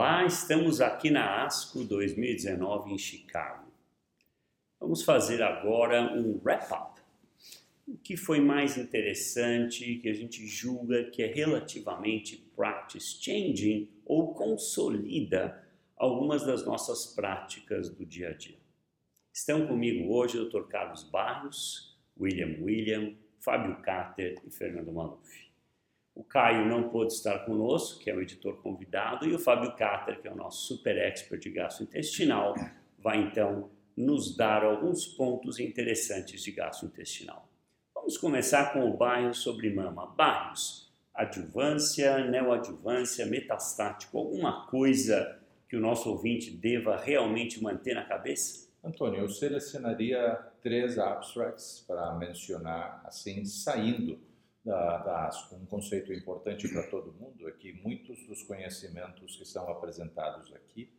Olá, estamos aqui na ASCO 2019 em Chicago. Vamos fazer agora um wrap-up. O que foi mais interessante, que a gente julga que é relativamente practice changing ou consolida algumas das nossas práticas do dia a dia. Estão comigo hoje o Dr. Carlos Barros, William William, Fábio Cater e Fernando Maluf. O Caio não pôde estar conosco, que é o editor convidado, e o Fábio Cater, que é o nosso super expert de gastrointestinal, vai então nos dar alguns pontos interessantes de gastrointestinal. Vamos começar com o bairro sobre mama. Bairros, adjuvância, neoadjuvância, metastático, alguma coisa que o nosso ouvinte deva realmente manter na cabeça? Antônio, eu selecionaria três abstracts para mencionar, assim, saindo da, da ASCO. Um conceito importante para todo mundo é que muitos dos conhecimentos que são apresentados aqui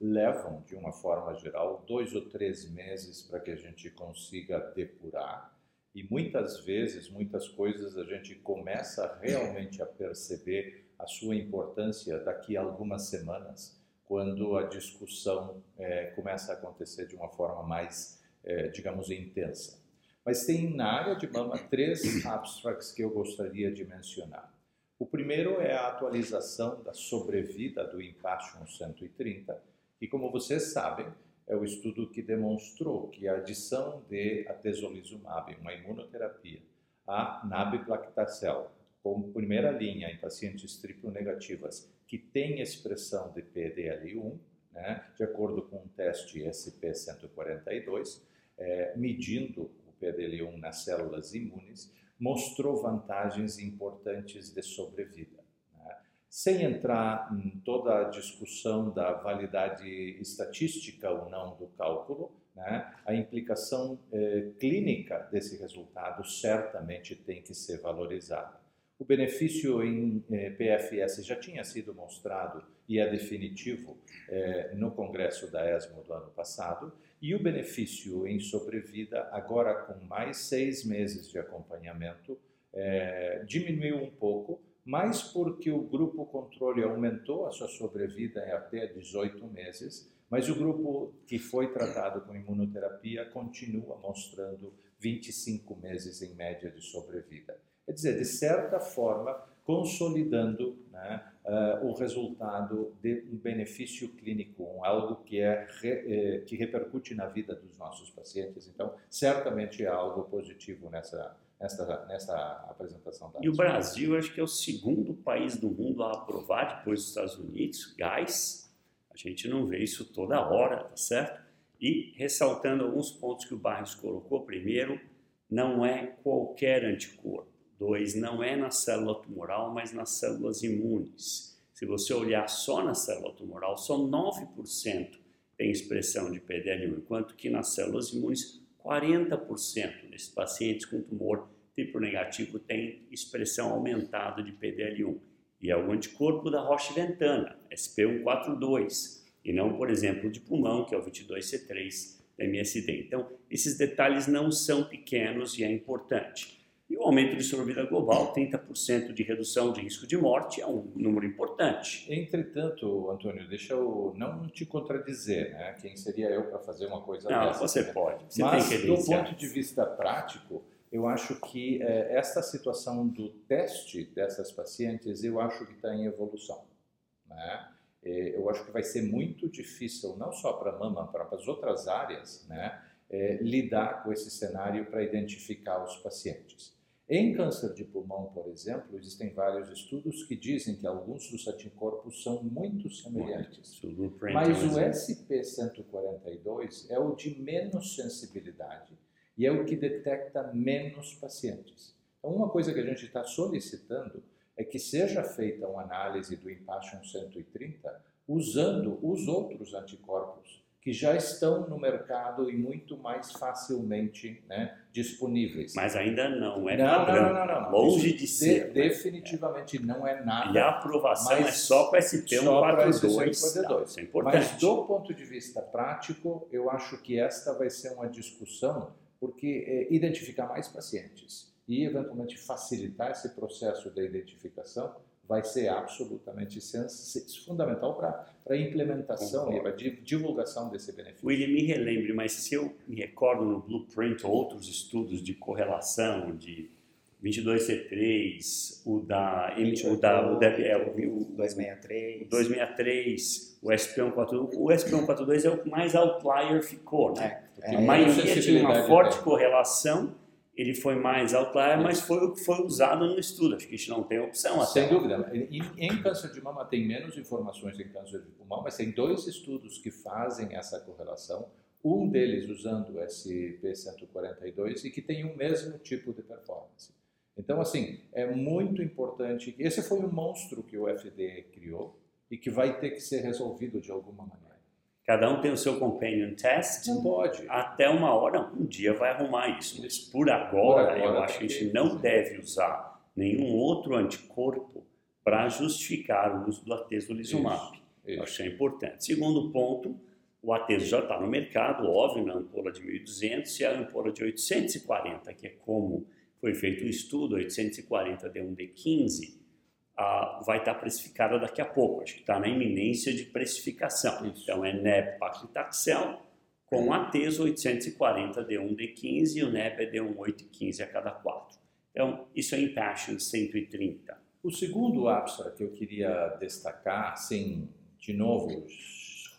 levam, de uma forma geral, dois ou três meses para que a gente consiga depurar. E muitas vezes, muitas coisas a gente começa realmente a perceber a sua importância daqui a algumas semanas, quando a discussão é, começa a acontecer de uma forma mais, é, digamos, intensa. Mas tem na área de mama três abstracts que eu gostaria de mencionar. O primeiro é a atualização da sobrevida do Impassion 130, que, como vocês sabem, é o estudo que demonstrou que a adição de atezolizumab, uma imunoterapia, a nab-paclitaxel, como primeira linha em pacientes triplo negativas que têm expressão de PDL1, né, de acordo com um teste SP142, é, medindo PDL1 nas células imunes, mostrou vantagens importantes de sobrevida. Né? Sem entrar em toda a discussão da validade estatística ou não do cálculo, né? a implicação eh, clínica desse resultado certamente tem que ser valorizada. O benefício em eh, PFS já tinha sido mostrado e é definitivo eh, no congresso da ESMO do ano passado, e o benefício em sobrevida, agora com mais seis meses de acompanhamento, é, diminuiu um pouco, mas porque o grupo controle aumentou a sua sobrevida em até 18 meses, mas o grupo que foi tratado com imunoterapia continua mostrando 25 meses em média de sobrevida. Quer dizer, de certa forma, consolidando né, uh, o resultado de um benefício clínico, um algo que, é re, eh, que repercute na vida dos nossos pacientes. Então, certamente é algo positivo nessa, nessa, nessa apresentação. Da e o Brasil, acho que é o segundo país do mundo a aprovar, depois dos Estados Unidos, gás. A gente não vê isso toda hora, tá certo? E ressaltando alguns pontos que o Barros colocou, primeiro, não é qualquer anticorpo Dois, não é na célula tumoral, mas nas células imunes. Se você olhar só na célula tumoral, só 9% tem expressão de PDL1, enquanto que nas células imunes, 40% desses pacientes com tumor triplo negativo tem expressão aumentada de PDL1. E é o anticorpo da Roche-Ventana, SP142, e não, por exemplo, de pulmão, que é o 22C3 da MSD. Então, esses detalhes não são pequenos e é importante. E o aumento de sobrevida global, 30% de redução de risco de morte, é um número importante. Entretanto, Antônio, deixa eu não te contradizer, né? Quem seria eu para fazer uma coisa não, dessa? Não, você né? pode. Você Mas, tem que do ponto de vista prático, eu acho que é, essa situação do teste dessas pacientes, eu acho que está em evolução. Né? Eu acho que vai ser muito difícil, não só para a mama, para as outras áreas, né? É, lidar com esse cenário para identificar os pacientes. Em câncer de pulmão, por exemplo, existem vários estudos que dizem que alguns dos anticorpos são muito semelhantes. Mas o SP142 é o de menos sensibilidade e é o que detecta menos pacientes. Então, uma coisa que a gente está solicitando é que seja feita uma análise do Impassion 130 usando os outros anticorpos que já estão no mercado e muito mais facilmente né, disponíveis. Mas ainda não é não, padrão. Não, não, não, Longe de, de ser. De, definitivamente não é nada. E a aprovação é só para SP142. Isso é importante. Mas do ponto de vista prático, eu acho que esta vai ser uma discussão, porque é, identificar mais pacientes e eventualmente facilitar esse processo da identificação vai ser absolutamente fundamental para a implementação Concordo. e para a divulgação desse benefício. William, me relembre, mas se eu me recordo no Blueprint outros estudos de correlação, de 22C3, o da, o da, o da é, o, o 263, o 263, o SP142, o SP142 é o que mais outlier ficou, né? É, a maioria tinha uma forte correlação ele foi mais outlier, mas foi o que foi usado no estudo. Acho que a gente não tem opção até. Sem dúvida. Em, em, câncer de mama tem menos informações em câncer de pulmão, mas tem dois estudos que fazem essa correlação. Um deles usando o SP142 e que tem o mesmo tipo de performance. Então, assim, é muito importante. Esse foi um monstro que o FDA criou e que vai ter que ser resolvido de alguma maneira. Cada um tem o seu companion test. Não pode. Até uma hora, um dia vai arrumar isso. Mas por agora, por agora eu acho que a gente não deve usar nenhum outro anticorpo para justificar o uso do atezolizumab. Isso, acho que é importante. Segundo ponto, o ateso já está no mercado, óbvio, na ampola de 1.200 e a ampola de 840, que é como foi feito o estudo, 840 D1D15, ah, vai estar precificada daqui a pouco. Acho que está na iminência de precificação. Isso. Então é NEB paclitaxel com ATES 840 D1D15 e o NEB é D1815 a cada 4. Então isso é Impassion 130. O segundo abstract que eu queria destacar, assim, de novo,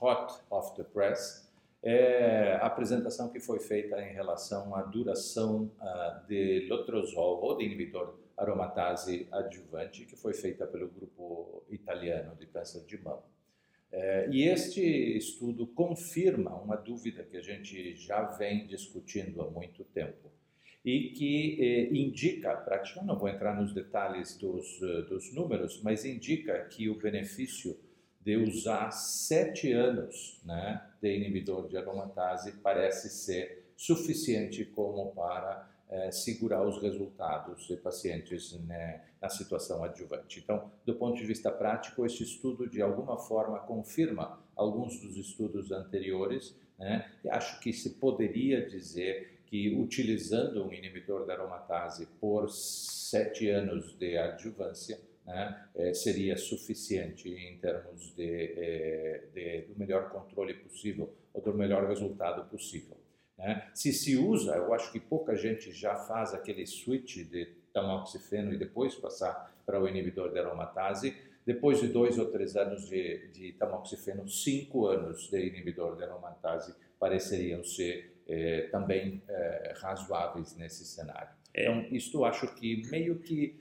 hot off the press, é a apresentação que foi feita em relação à duração uh, de lotrozol ou de inibidor aromatase adjuvante, que foi feita pelo grupo italiano de câncer de mama. É, e este estudo confirma uma dúvida que a gente já vem discutindo há muito tempo e que eh, indica, praticamente, não vou entrar nos detalhes dos, eh, dos números, mas indica que o benefício de usar sete anos né, de inibidor de aromatase parece ser suficiente como para é, segurar os resultados de pacientes né, na situação adjuvante. Então, do ponto de vista prático, este estudo de alguma forma confirma alguns dos estudos anteriores. Né? Acho que se poderia dizer que utilizando um inibidor da aromatase por sete anos de adjuvância né, é, seria suficiente em termos de, é, de, do melhor controle possível ou do melhor resultado possível. Né? Se se usa, eu acho que pouca gente já faz aquele switch de tamoxifeno e depois passar para o inibidor de aromatase. Depois de dois ou três anos de, de tamoxifeno, cinco anos de inibidor de aromatase pareceriam ser eh, também eh, razoáveis nesse cenário. É. Então, isto acho que meio que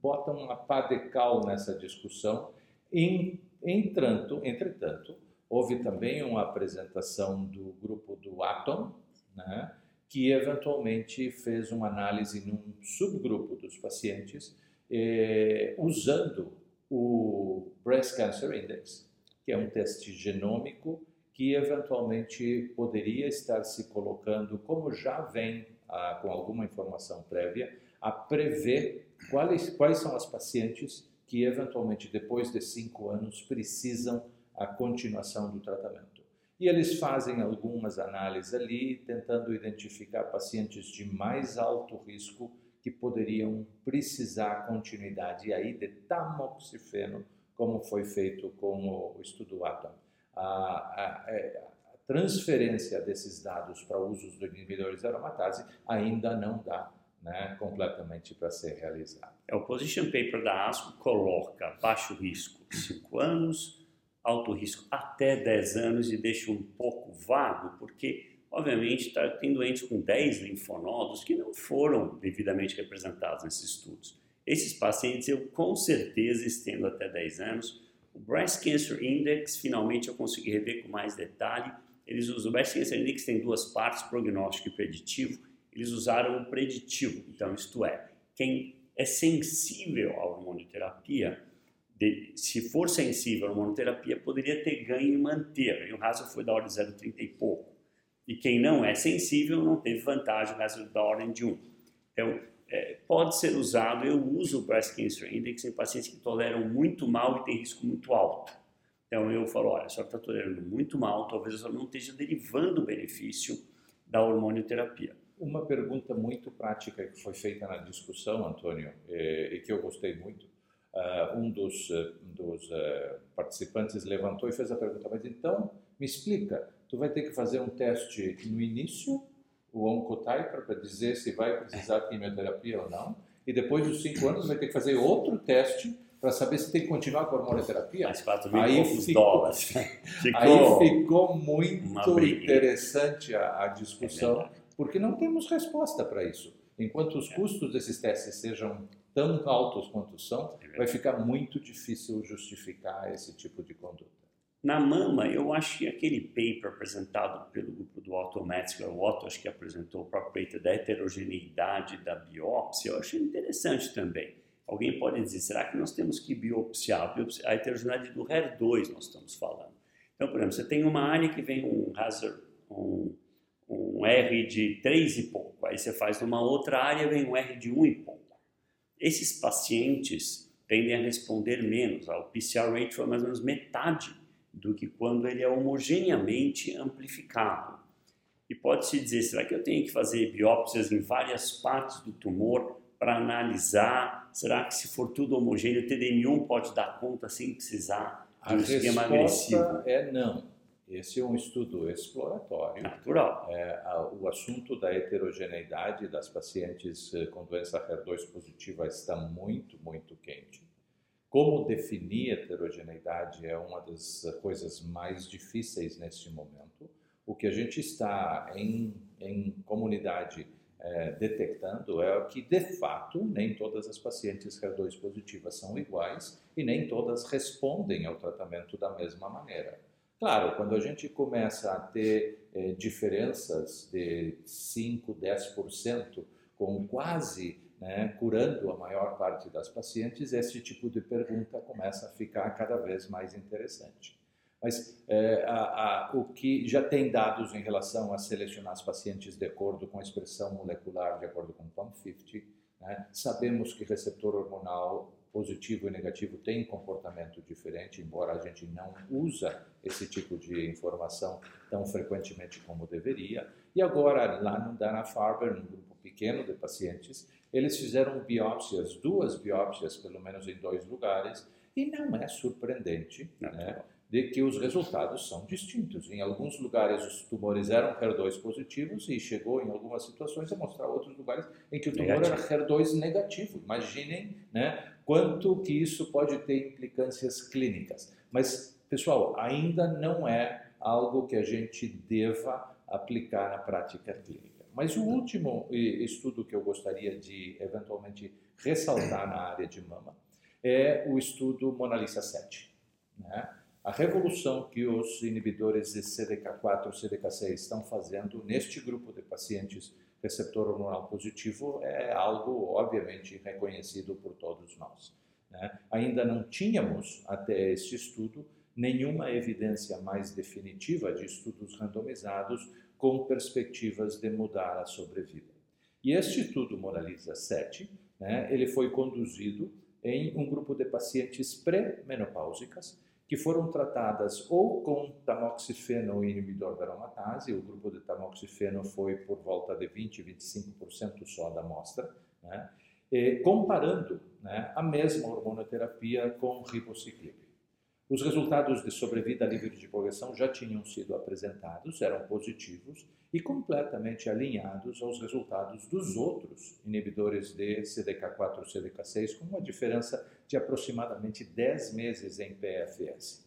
bota uma pá de cal nessa discussão. Em, entretanto, entretanto, houve também uma apresentação do grupo do Atom, né, que eventualmente fez uma análise num subgrupo dos pacientes eh, usando o Breast Cancer Index, que é um teste genômico que eventualmente poderia estar se colocando, como já vem ah, com alguma informação prévia, a prever quais, quais são as pacientes que eventualmente depois de cinco anos precisam a continuação do tratamento. E eles fazem algumas análises ali, tentando identificar pacientes de mais alto risco que poderiam precisar continuidade aí de tamoxifeno, como foi feito com o estudo ATOM. A, a, é, a transferência desses dados para usos de inibidores de aromatase ainda não dá né, completamente para ser realizado. É, o position paper da ASCO coloca baixo risco 5 anos, alto risco até 10 anos e deixa um pouco vago, porque, obviamente, tá, tem doentes com 10 linfonodos que não foram devidamente representados nesses estudos. Esses pacientes eu com certeza estendo até 10 anos. O Breast Cancer Index, finalmente eu consegui rever com mais detalhe. Eles usam, o Breast Cancer Index tem duas partes, prognóstico e preditivo. Eles usaram o preditivo, então isto é, quem é sensível à hormonioterapia de, se for sensível à hormonoterapia, poderia ter ganho e manter. E o raso foi da ordem de 0,30 e pouco. E quem não é sensível não teve vantagem, o da ordem de 1. Então, é, pode ser usado, eu uso o Breast Cancer Index em pacientes que toleram muito mal e têm risco muito alto. Então, eu falo, olha, a senhora está tolerando muito mal, talvez a senhora não esteja derivando o benefício da hormonioterapia. Uma pergunta muito prática que foi feita na discussão, Antônio, eh, e que eu gostei muito, uh, um dos, uh, dos uh, participantes levantou e fez a pergunta, mas então, me explica, tu vai ter que fazer um teste no início, o Oncotyper, para dizer se vai precisar de quimioterapia ou não, e depois dos cinco anos vai ter que fazer outro teste para saber se tem que continuar com a hormonoterapia. Mais 4 mil aí ficou, dólares. ficou aí ficou muito interessante a, a discussão, é porque não temos resposta para isso. Enquanto os é. custos desses testes sejam tão altos quanto são, é vai ficar muito difícil justificar esse tipo de conduta. Na mama, eu acho que aquele paper apresentado pelo grupo do Otto Metzger, o Otto acho que apresentou o próprio paper da heterogeneidade da biópsia, eu achei interessante também. Alguém pode dizer, será que nós temos que biopsiar? A heterogeneidade do HER2 nós estamos falando. Então, por exemplo, você tem uma área que vem um hazard, um, um R de 3 e pouco, aí você faz numa outra área vem um R de 1 e pouco. Esses pacientes tendem a responder menos, o PCR rate foi mais ou menos metade do que quando ele é homogeneamente amplificado. E pode-se dizer, será que eu tenho que fazer biópsias em várias partes do tumor para analisar? Será que se for tudo homogêneo, o TDM1 pode dar conta sem precisar de um esquema agressivo? A resposta é não. Esse é um estudo exploratório. Natural. É, a, o assunto da heterogeneidade das pacientes eh, com doença HER2 positiva está muito, muito quente. Como definir heterogeneidade é uma das coisas mais difíceis nesse momento. O que a gente está em, em comunidade é, detectando é que, de fato, nem todas as pacientes HER2 positivas são iguais e nem todas respondem ao tratamento da mesma maneira. Claro, quando a gente começa a ter é, diferenças de 5, 10%, com quase né, curando a maior parte das pacientes, esse tipo de pergunta começa a ficar cada vez mais interessante. Mas é, a, a, o que já tem dados em relação a selecionar as pacientes de acordo com a expressão molecular, de acordo com o PAM50, né, sabemos que receptor hormonal positivo e negativo tem comportamento diferente, embora a gente não usa esse tipo de informação tão frequentemente como deveria. E agora, lá no Dana-Farber, num grupo pequeno de pacientes, eles fizeram biópsias, duas biópsias, pelo menos em dois lugares, e não é surpreendente né, de que os resultados são distintos. Em alguns lugares os tumores eram HER2 positivos e chegou em algumas situações a mostrar outros lugares em que o tumor negativo. era HER2 negativo. Imaginem né, quanto que isso pode ter implicâncias clínicas. Mas, pessoal, ainda não é algo que a gente deva aplicar na prática clínica. Mas o último estudo que eu gostaria de eventualmente ressaltar na área de mama é o estudo Mona Lisa 7. Né? A revolução que os inibidores de CDK4 e CDK6 estão fazendo neste grupo de pacientes receptor hormonal positivo é algo, obviamente, reconhecido por todos nós. Né? Ainda não tínhamos, até este estudo, nenhuma evidência mais definitiva de estudos randomizados com perspectivas de mudar a sobrevida. E este estudo Moraliza 7, né, ele foi conduzido em um grupo de pacientes pré-menopáusicas que foram tratadas ou com tamoxifeno inibidor da aromatase, o grupo de tamoxifeno foi por volta de 20, 25% só da amostra, né, comparando né, a mesma hormonoterapia com ribociclib. Os resultados de sobrevida livre de progressão já tinham sido apresentados, eram positivos e completamente alinhados aos resultados dos outros inibidores de CDK4 e CDK6, com uma diferença de aproximadamente 10 meses em PFS.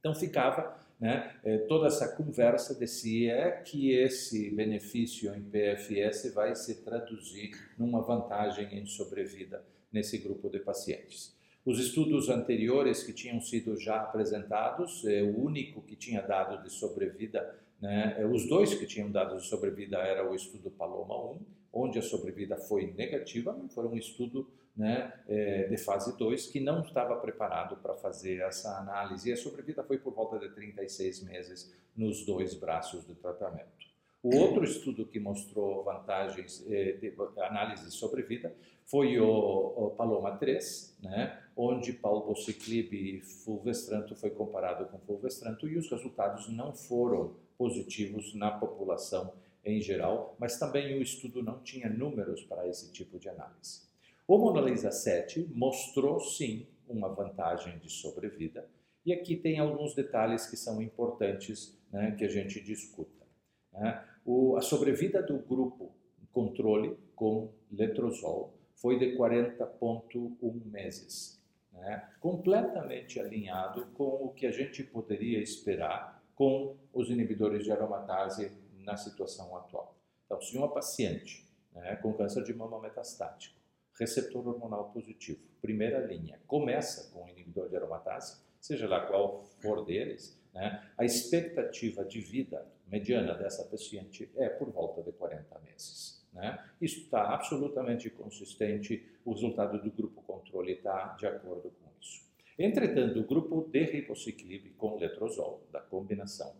Então ficava né, eh, toda essa conversa de se é que esse benefício em PFS vai se traduzir numa vantagem em sobrevida nesse grupo de pacientes. Os estudos anteriores que tinham sido já apresentados, é, o único que tinha dado de sobrevida, né, é, os dois que tinham dado de sobrevida era o estudo Paloma 1, onde a sobrevida foi negativa, mas foi um estudo né, é, de fase 2 que não estava preparado para fazer essa análise. E a sobrevida foi por volta de 36 meses nos dois braços do tratamento. O outro estudo que mostrou vantagens eh, de análise de sobrevida foi o, o Paloma 3, né, onde palbociclib e fulvestranto foi comparado com fulvestranto e os resultados não foram positivos na população em geral, mas também o estudo não tinha números para esse tipo de análise. O Mona Lisa 7 mostrou sim uma vantagem de sobrevida, e aqui tem alguns detalhes que são importantes né, que a gente discuta. Né? O, a sobrevida do grupo controle com letrozol foi de 40,1 meses, né? completamente alinhado com o que a gente poderia esperar com os inibidores de aromatase na situação atual. Então, se uma paciente né, com câncer de mama metastático, receptor hormonal positivo, primeira linha, começa com inibidor de aromatase, seja lá qual for deles, né, a expectativa de vida mediana dessa paciente é por volta de 40 meses. Né? Isso está absolutamente consistente, o resultado do grupo controle está de acordo com isso. Entretanto, o grupo de ribociclib com letrozol, da combinação,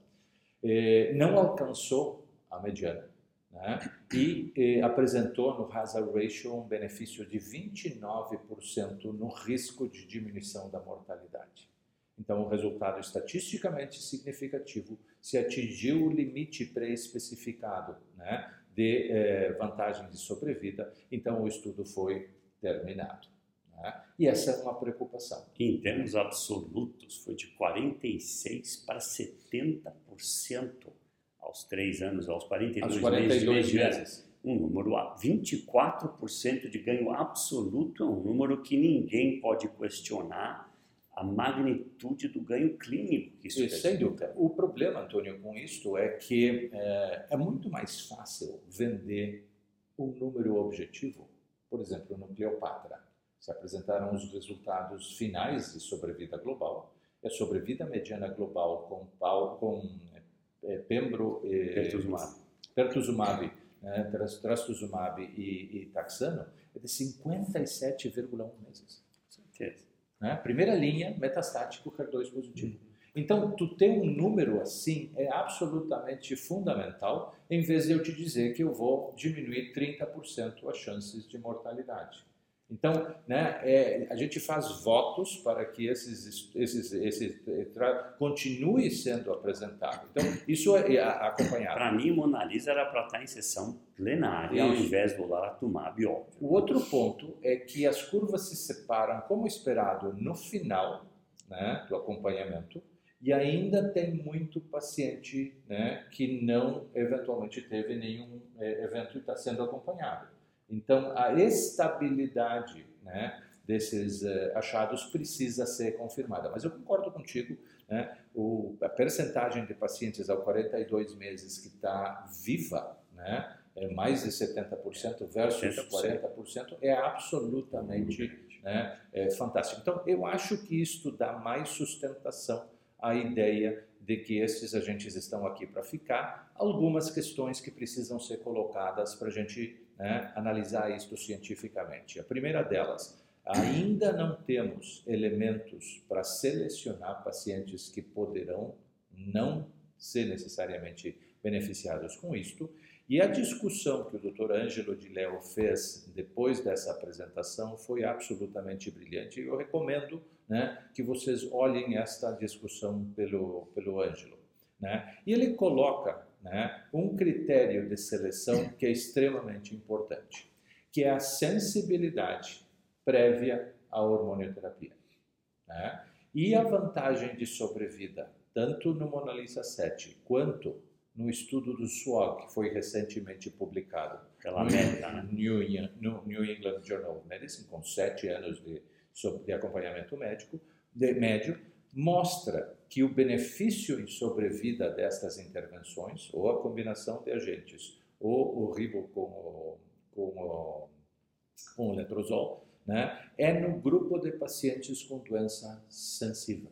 eh, não alcançou a mediana né? e eh, apresentou no hazard ratio um benefício de 29% no risco de diminuição da mortalidade. Então, o resultado estatisticamente significativo se atingiu o limite pré-especificado né, de eh, vantagem de sobrevida, então o estudo foi terminado. Né? E essa é uma preocupação. Em termos absolutos, foi de 46% para 70% aos 3 anos, aos 42, aos 42 meses. meses. Um número, 24% de ganho absoluto é um número que ninguém pode questionar a magnitude do ganho clínico que isso Sem dúvida. O problema, Antônio, com isto é que é, é, muito mais fácil vender um número objetivo. Por exemplo, no Cleopatra, se apresentaram os resultados finais de sobrevida global. É sobrevida mediana global com, com pembro e pertuzumab, pertuzumab né, trastuzumab e, e taxano é de 57,1 meses. Certeza. Né? Primeira linha, metastático, HER2 positivo. Então, tu ter um número assim é absolutamente fundamental, em vez de eu te dizer que eu vou diminuir 30% as chances de mortalidade. Então, né, é, a gente faz votos para que esses, esses, esses continue sendo apresentado. Então, isso é, é acompanhado. Para mim, Mona Lisa era para estar em sessão plenária, isso. ao invés do Laratumab, óbvio. O outro ponto é que as curvas se separam, como esperado, no final né, do acompanhamento, e ainda tem muito paciente né, que não, eventualmente, teve nenhum é, evento e está sendo acompanhado. Então, a estabilidade né, desses uh, achados precisa ser confirmada. Mas eu concordo contigo, né, o, a percentagem de pacientes aos 42 meses que está viva, né, é mais de 70% versus 70%. 40%, é absolutamente né, é fantástico. Então, eu acho que isto dá mais sustentação à ideia de que esses agentes estão aqui para ficar. Algumas questões que precisam ser colocadas para a gente né, analisar isto cientificamente. A primeira delas, ainda não temos elementos para selecionar pacientes que poderão não ser necessariamente beneficiados com isto. E a discussão que o Dr. Ângelo de Leo fez depois dessa apresentação foi absolutamente brilhante. Eu recomendo né, que vocês olhem esta discussão pelo, pelo Ângelo. Né? E ele coloca né, um critério de seleção que é extremamente importante, que é a sensibilidade prévia à hormonioterapia. Né? E a vantagem de sobrevida, tanto no Mona Lisa 7 quanto no estudo do SWOG, que foi recentemente publicado pela Meta, né? New, no New England Journal of Medicine, com sete anos de, de acompanhamento médico, de, médio, mostra que o benefício em sobrevida destas intervenções, ou a combinação de agentes, ou o ribo com o, com o, com o letrozol, né, é no grupo de pacientes com doença sensível.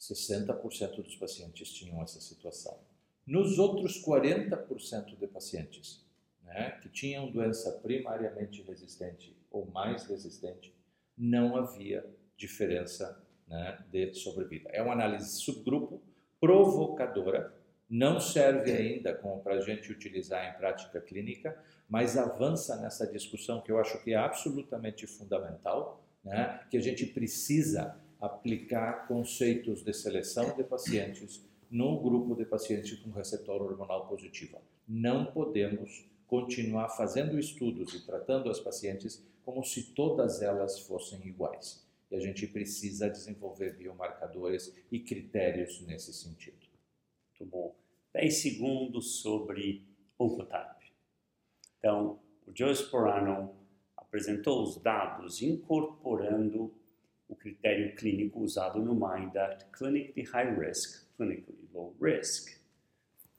60% dos pacientes tinham essa situação. Nos outros 40% de pacientes né, que tinham doença primariamente resistente ou mais resistente, não havia diferença né, de sobrevida. É uma análise subgrupo provocadora, não serve ainda como para a gente utilizar em prática clínica, mas avança nessa discussão que eu acho que é absolutamente fundamental, né, que a gente precisa aplicar conceitos de seleção de pacientes no grupo de pacientes com receptor hormonal positiva. Não podemos continuar fazendo estudos e tratando as pacientes como se todas elas fossem iguais. E a gente precisa desenvolver biomarcadores e critérios nesse sentido. Muito bom. 10 segundos sobre Oncotype. Então, o Joe Sporano apresentou os dados incorporando o critério clínico usado no MINDACT, Clinically High Risk, Clinically Low Risk.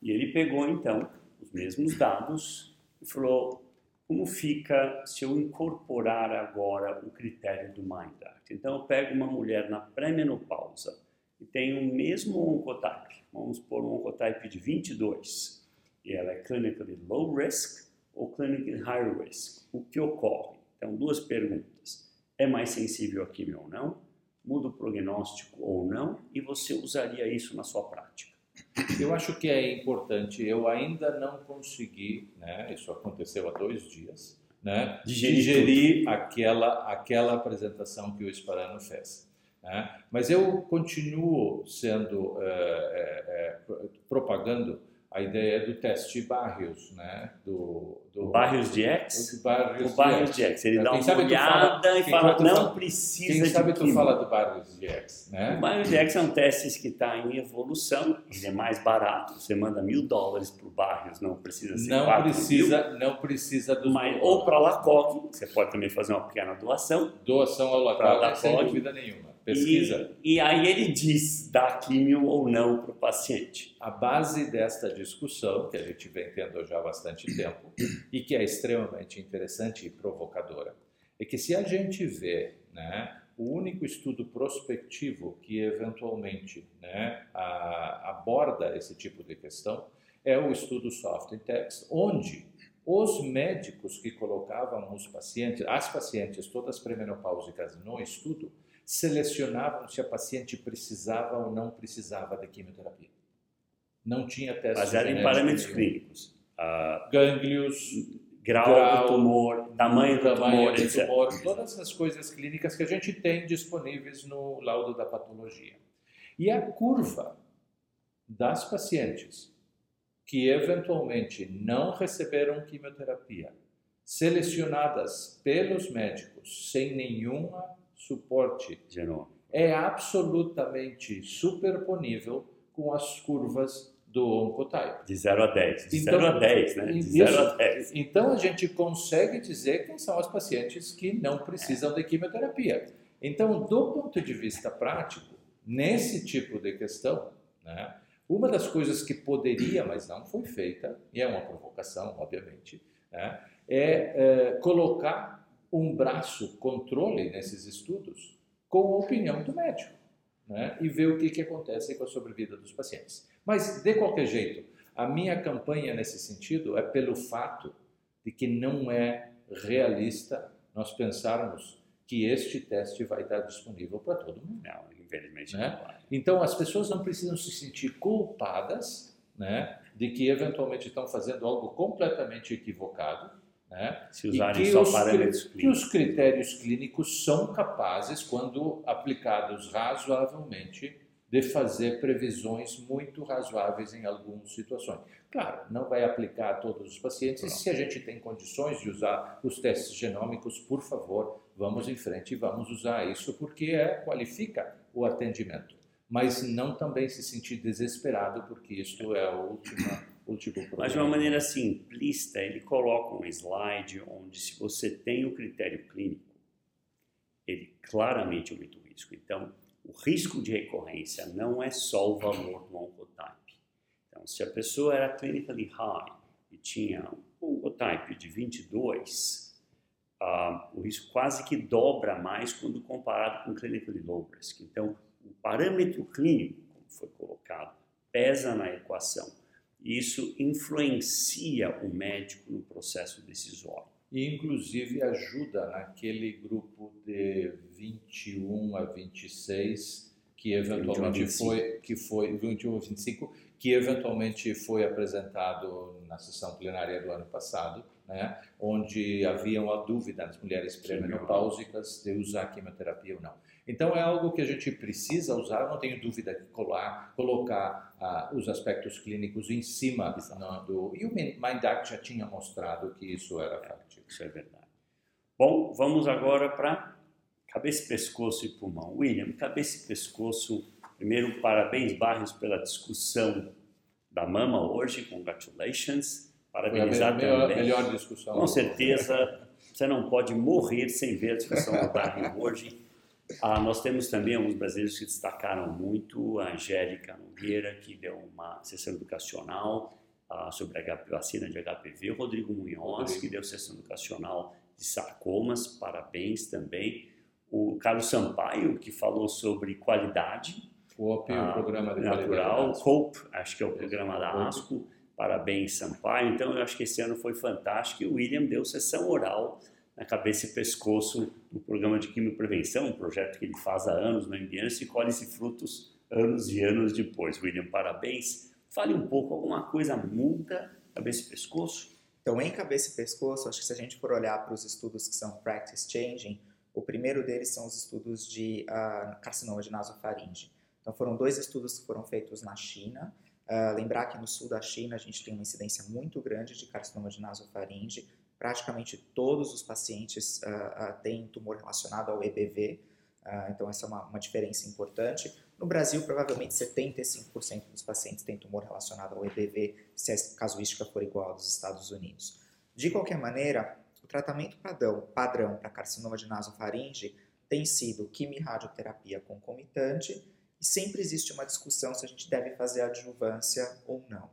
E ele pegou, então, os mesmos dados e falou como fica se eu incorporar agora o critério do MINDACT. Então, eu pego uma mulher na pré-menopausa e tem o mesmo oncotype, vamos pôr um oncotype de 22, e ela é clinically low risk ou clinically high risk. O que ocorre? Então, duas perguntas. É mais sensível a quimio ou não? Muda o prognóstico ou não? E você usaria isso na sua prática? Eu acho que é importante. Eu ainda não consegui, né? Isso aconteceu há dois dias, né? Digerir, aquela aquela apresentação que o Esparano fez. Né? Mas eu continuo sendo é, é, propagando a ideia do teste Barrios, né? Do, do Barrios de X? Barrios o Barrios de X. Ele dá uma olhada fala, e fala, não fala, precisa quem sabe de tu fala do Barrios de X, né? O Barrios de X é um teste que está em evolução, ele é mais barato, você manda mil dólares para o Barrios, não precisa ser não precisa, mil. Não precisa do... Mas, ou para a LACOG, você pode também fazer uma pequena doação. Doação ao LACOG, sem dúvida nenhuma. Pesquisa. E, e aí ele diz dar químio ou não para o paciente. A base desta discussão, que a gente vem tendo já há bastante tempo, e que é extremamente interessante e provocadora, é que se a gente vê né, o único estudo prospectivo que eventualmente né, a, aborda esse tipo de questão é o estudo Soft Text, onde os médicos que colocavam os pacientes, as pacientes todas premenopáusicas no estudo, selecionavam se a paciente precisava ou não precisava de quimioterapia. Não tinha teste Baseado em parâmetros clínicos. Uh, Gânglios, grau, grau, do tumor, tamanho do tamanho tumor, do etc. tumor, todas as coisas clínicas que a gente tem disponíveis no laudo da patologia. E a curva das pacientes que eventualmente não receberam quimioterapia, selecionadas pelos médicos sem nenhuma suporte genômico é absolutamente superponível com as curvas do Oncotype. De 0 a 10. De então, 0 a 10, né? De 0 a 10. Então a gente consegue dizer quem são as pacientes que não precisam de quimioterapia. Então, do ponto de vista prático, nesse tipo de questão, né, uma das coisas que poderia, mas não foi feita, e é uma provocação, obviamente, né, é, é colocar um braço controle nesses estudos com a opinião do médico né? e ver o que, que acontece com a sobrevida dos pacientes. Mas, de qualquer jeito, a minha campanha nesse sentido é pelo fato de que não é realista nós pensarmos que este teste vai estar disponível para todo mundo. Não, infelizmente né? não vai. Então, as pessoas não precisam se sentir culpadas né, de que eventualmente estão fazendo algo completamente equivocado né? Se usarem só os, parâmetros clínicos. Que os critérios clínicos são capazes, quando aplicados razoavelmente, de fazer previsões muito razoáveis em algumas situações. Claro, não vai aplicar a todos os pacientes, e se a gente tem condições de usar os testes genômicos, por favor, vamos em frente e vamos usar isso, porque é, qualifica o atendimento. Mas não também se sentir desesperado, porque isto é a última tipo Mas de uma maneira simplista, ele coloca um slide onde se você tem o critério clínico, ele claramente aumenta o risco. Então, o risco de recorrência não é só o valor do oncotype. Então, se a pessoa era clinically high e tinha um oncotype de 22, uh, ah, o risco quase que dobra mais quando comparado com clinically low risk. Então, o parâmetro clínico, como foi colocado, pesa na equação isso influencia o médico no processo decisório. E, inclusive, ajuda naquele grupo de 21 a 26 que eventualmente foi que foi 21 a 25 que eventualmente foi apresentado na sessão plenária do ano passado, né, onde havia uma dúvida nas mulheres pré-menopáusicas de usar quimioterapia ou não. Então é algo que a gente precisa usar, não tenho dúvida de colar, colocar ah, os aspectos clínicos em cima no, do... E o MindAct já tinha mostrado que isso era factível. Isso é verdade. Bom, vamos agora para cabeça, pescoço e pulmão. William, cabeça e pescoço, primeiro, parabéns, Barros, pela discussão da mama hoje, congratulations. Parabenizar Foi a melhor, também. Melhor discussão. Com certeza, você não pode morrer sem ver a discussão do Barros hoje. Ah, nós temos também alguns brasileiros que destacaram muito, a Angélica Nogueira, que deu uma sessão educacional ah, sobre a vacina de HPV, o Rodrigo Munhoz, que deu sessão educacional de sarcomas, parabéns também. O Carlos Sampaio, que falou sobre qualidade. O OP, ah, o programa de natural, COPE, acho que é o programa da ASCO. Parabéns, Sampaio. Então, eu acho que esse ano foi fantástico. E o William deu sessão oral na cabeça e pescoço no programa de quimioprevenção, um projeto que ele faz há anos no MBS e colhe-se frutos anos e anos depois. William, parabéns. Fale um pouco, alguma coisa muda cabeça e pescoço? Então, em cabeça e pescoço, acho que se a gente for olhar para os estudos que são practice changing, o primeiro deles são os estudos de uh, carcinoma de nasofaringe. Então, foram dois estudos que foram feitos na China. Uh, lembrar que no sul da China a gente tem uma incidência muito grande de carcinoma de nasofaringe, praticamente todos os pacientes uh, uh, têm tumor relacionado ao EBV, uh, ah, então essa é uma, uma, diferença importante. No Brasil, provavelmente 75% dos pacientes têm tumor relacionado ao EBV, se a casuística for igual aos dos Estados Unidos. De qualquer maneira, o tratamento padrão, padrão para carcinoma de nasofaringe tem sido quimio-radioterapia concomitante e sempre existe uma discussão se a gente deve fazer adjuvância ou não.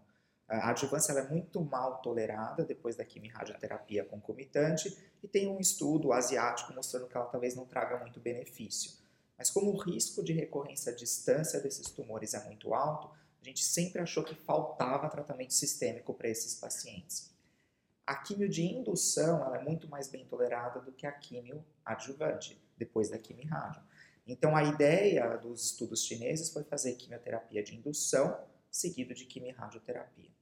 A adjuvância é muito mal tolerada depois da quimio-radioterapia concomitante e tem um estudo asiático mostrando que ela talvez não traga muito benefício. Mas como o risco de recorrência à distância desses tumores é muito alto, a gente sempre achou que faltava tratamento sistêmico para esses pacientes. A quimio de indução é muito mais bem tolerada do que a quimio adjuvante, depois da quimio-rádio. Então a ideia dos estudos chineses foi fazer quimioterapia de indução seguido de quimio-radioterapia.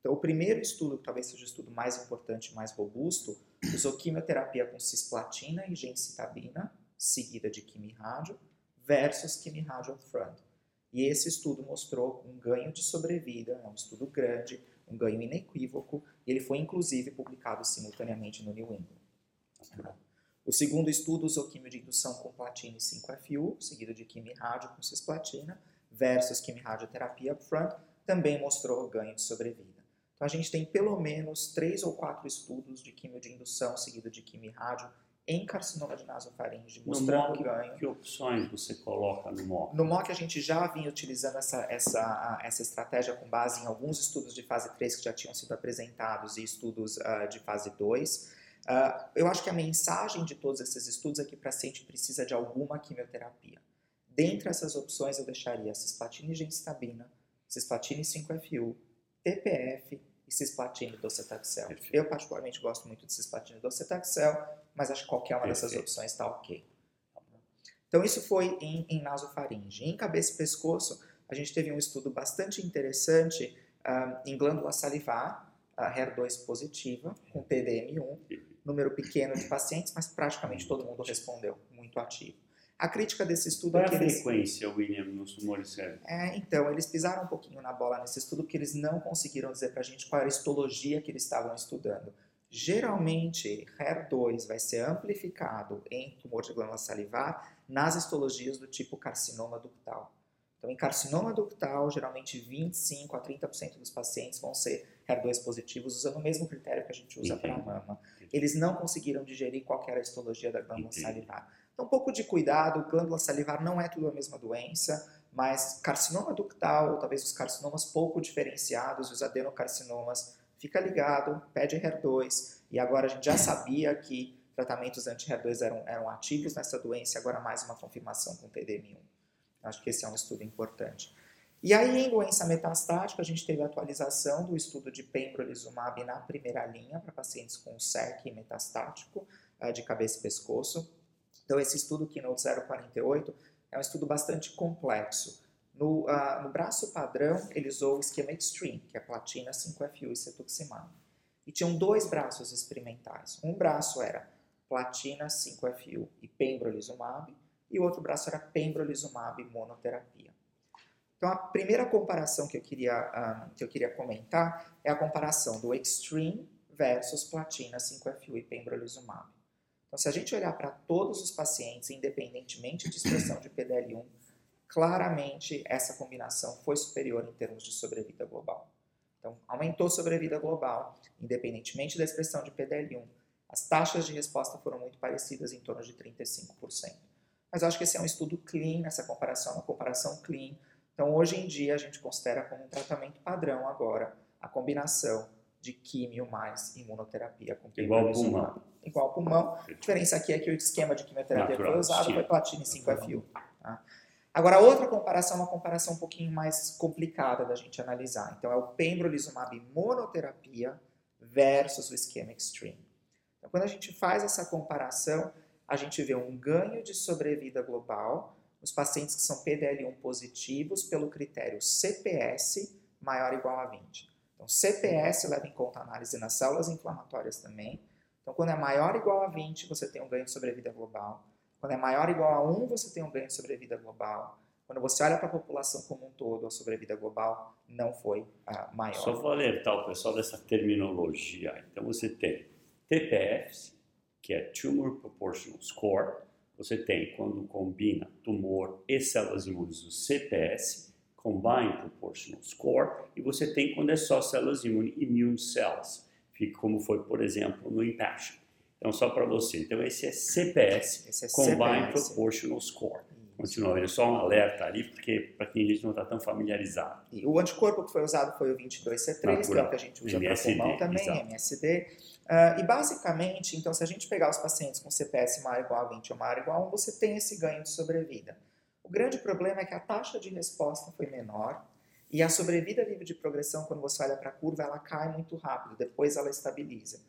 Então, o primeiro estudo, que talvez seja o estudo mais importante, mais robusto, usou quimioterapia com cisplatina e gencitabina, seguida de quimio-rádio, versus quimio-rádio upfront. E esse estudo mostrou um ganho de sobrevida, é um estudo grande, um ganho inequívoco, e ele foi inclusive publicado simultaneamente no New England. O segundo estudo usou quimio de indução com platina e 5-FU, seguido de quimio-rádio com cisplatina, versus quimio-radioterapia upfront, também mostrou ganho de sobrevida. Então a gente tem pelo menos três ou quatro estudos de quimio de indução seguido de quimio rádio em carcinoma de nasofaringe, mostrando no MOC, ganho. Que opções você coloca no MOC? No MOC a gente já vinha utilizando essa, essa, essa estratégia com base em alguns estudos de fase 3 que já tinham sido apresentados e estudos uh, de fase 2. Uh, ah, eu acho que a mensagem de todos esses estudos é que o paciente precisa de alguma quimioterapia. Dentre essas opções eu deixaria cisplatina e gencitabina, cisplatina e 5-FU, TPF e cisplatina e docetaxel. Perfeito. Eu particularmente gosto muito de cisplatina e docetaxel, mas acho que qualquer uma Perfeito. dessas opções está ok. Então isso foi em, em nasofaringe. Em cabeça e pescoço, a gente teve um estudo bastante interessante uh, em glândula salivar, uh, HER2 positiva, com TDM1, número pequeno de pacientes, mas praticamente todo mundo respondeu, muito ativo. A crítica desse estudo Qual é que a frequência, eles... William, nos tumores sérios? É, então, eles pisaram um pouquinho na bola nesse estudo porque eles não conseguiram dizer para a gente qual era a histologia que eles estavam estudando. Geralmente, HER2 vai ser amplificado em tumor de glândula salivar nas histologias do tipo carcinoma ductal. Então, em carcinoma ductal, geralmente 25 a 30% dos pacientes vão ser HER2 positivos, usando o mesmo critério que a gente usa para a mama. Eles não conseguiram digerir qual era a histologia da glândula Entendi. salivar. Então, um pouco de cuidado, glândula salivar não é tudo a mesma doença, mas carcinoma ductal, ou talvez os carcinomas pouco diferenciados, os adenocarcinomas, fica ligado, pede HER2, e agora a gente já sabia que tratamentos anti-HER2 eram, eram ativos nessa doença, agora mais uma confirmação com TDM1. Acho que esse é um estudo importante. E aí, em doença metastática, a gente teve a atualização do estudo de pembrolizumab na primeira linha para pacientes com SEC metastático eh, de cabeça e pescoço. Então, esse estudo Keynote 048 é um estudo bastante complexo. No, uh, no braço padrão, ele usou o esquema Extreme, que é platina, 5-FU e cetuximab. E tinham dois braços experimentais. Um braço era platina 5-FU e pembrolizumab, e o outro braço era pembrolizumab monoterapia. Então, a primeira comparação que eu queria, que eu queria comentar é a comparação do Extreme versus platina 5-FU e pembrolizumab. Então, se a gente olhar para todos os pacientes, independentemente de expressão de PDL1, claramente essa combinação foi superior em termos de sobrevida global. Então, aumentou a sobrevida global, independentemente da expressão de PDL1. As taxas de resposta foram muito parecidas, em torno de 35%. Mas acho que esse é um estudo clean, essa comparação é uma comparação clean. Então, hoje em dia, a gente considera como um tratamento padrão agora a combinação de químio mais imunoterapia com Igual pulmão. Igual pulmão. A diferença aqui é que o esquema de quimioterapia Natural, foi usado foi platina 5-FU. Tá? Agora, outra comparação uma comparação um pouquinho mais complicada da gente analisar. Então, é o pembrolizumab monoterapia versus o esquema extreme. Então, quando a gente faz essa comparação, a gente vê um ganho de sobrevida global nos pacientes que são PDL1 positivos pelo critério CPS maior ou igual a 20. Então, CPS leva em conta a análise nas células inflamatórias também. Então, quando é maior ou igual a 20, você tem um ganho de sobrevida global. Quando é maior ou igual a 1, você tem um ganho de sobrevida global. Quando você olha para a população como um todo, a sobrevida global não foi maior. Só vou alertar o pessoal dessa terminologia. Então, você tem TPFs, que é Tumor Proportional Score. Você tem, quando combina tumor e células imunes, o CPS, Combined Proportional Score, e você tem quando é só células imunes, Immune Cells, como foi, por exemplo, no Impassion. Então, só para você. Então, esse é CPS, esse é Combined CPS. Proportional Score. Continua, é só um alerta ali, porque para quem a gente não está tão familiarizado. E o anticorpo que foi usado foi o 22C3, Natural. que é o que a gente usa para pulmão também, exato. MSD. Uh, e basicamente, então, se a gente pegar os pacientes com CPS maior ou igual a 20 ou maior ou igual a 1, você tem esse ganho de sobrevida. O grande problema é que a taxa de resposta foi menor e a sobrevida livre de progressão, quando você olha para a curva, ela cai muito rápido, depois ela estabiliza.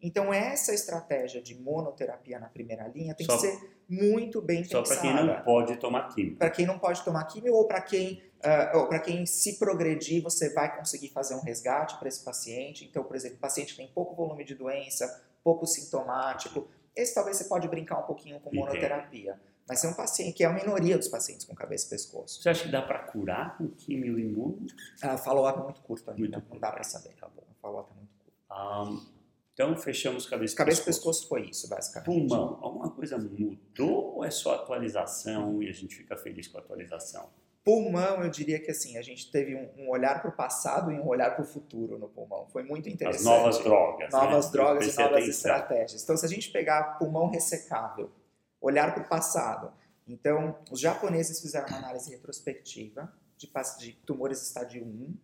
Então, essa estratégia de monoterapia na primeira linha tem só, que ser muito bem só pensada. Só para quem não pode tomar químio. Para quem não pode tomar químio ou para quem, uh, ou quem se progredir, você vai conseguir fazer um resgate para esse paciente. Então, por exemplo, paciente que tem pouco volume de doença, pouco sintomático, esse talvez você pode brincar um pouquinho com monoterapia. Mas é um paciente que é a minoria dos pacientes com cabeça e pescoço. Você acha que dá para curar com químio imune? Ah, follow-up é muito curto ainda, muito não curto. dá para saber. Tá bom. Follow-up é muito curto. Um, então, fechamos cabeça e Cabeça e pescoço foi isso, basicamente. Pulmão, alguma coisa mudou ou é só atualização e a gente fica feliz com a atualização? Pulmão, eu diria que assim, a gente teve um, um olhar para o passado e um olhar para o futuro no pulmão. Foi muito interessante. As novas drogas. Novas né? drogas e novas estratégias. Então, se a gente pegar pulmão ressecável, olhar para o passado. Então, os japoneses fizeram uma análise retrospectiva de, de tumores estádio 1,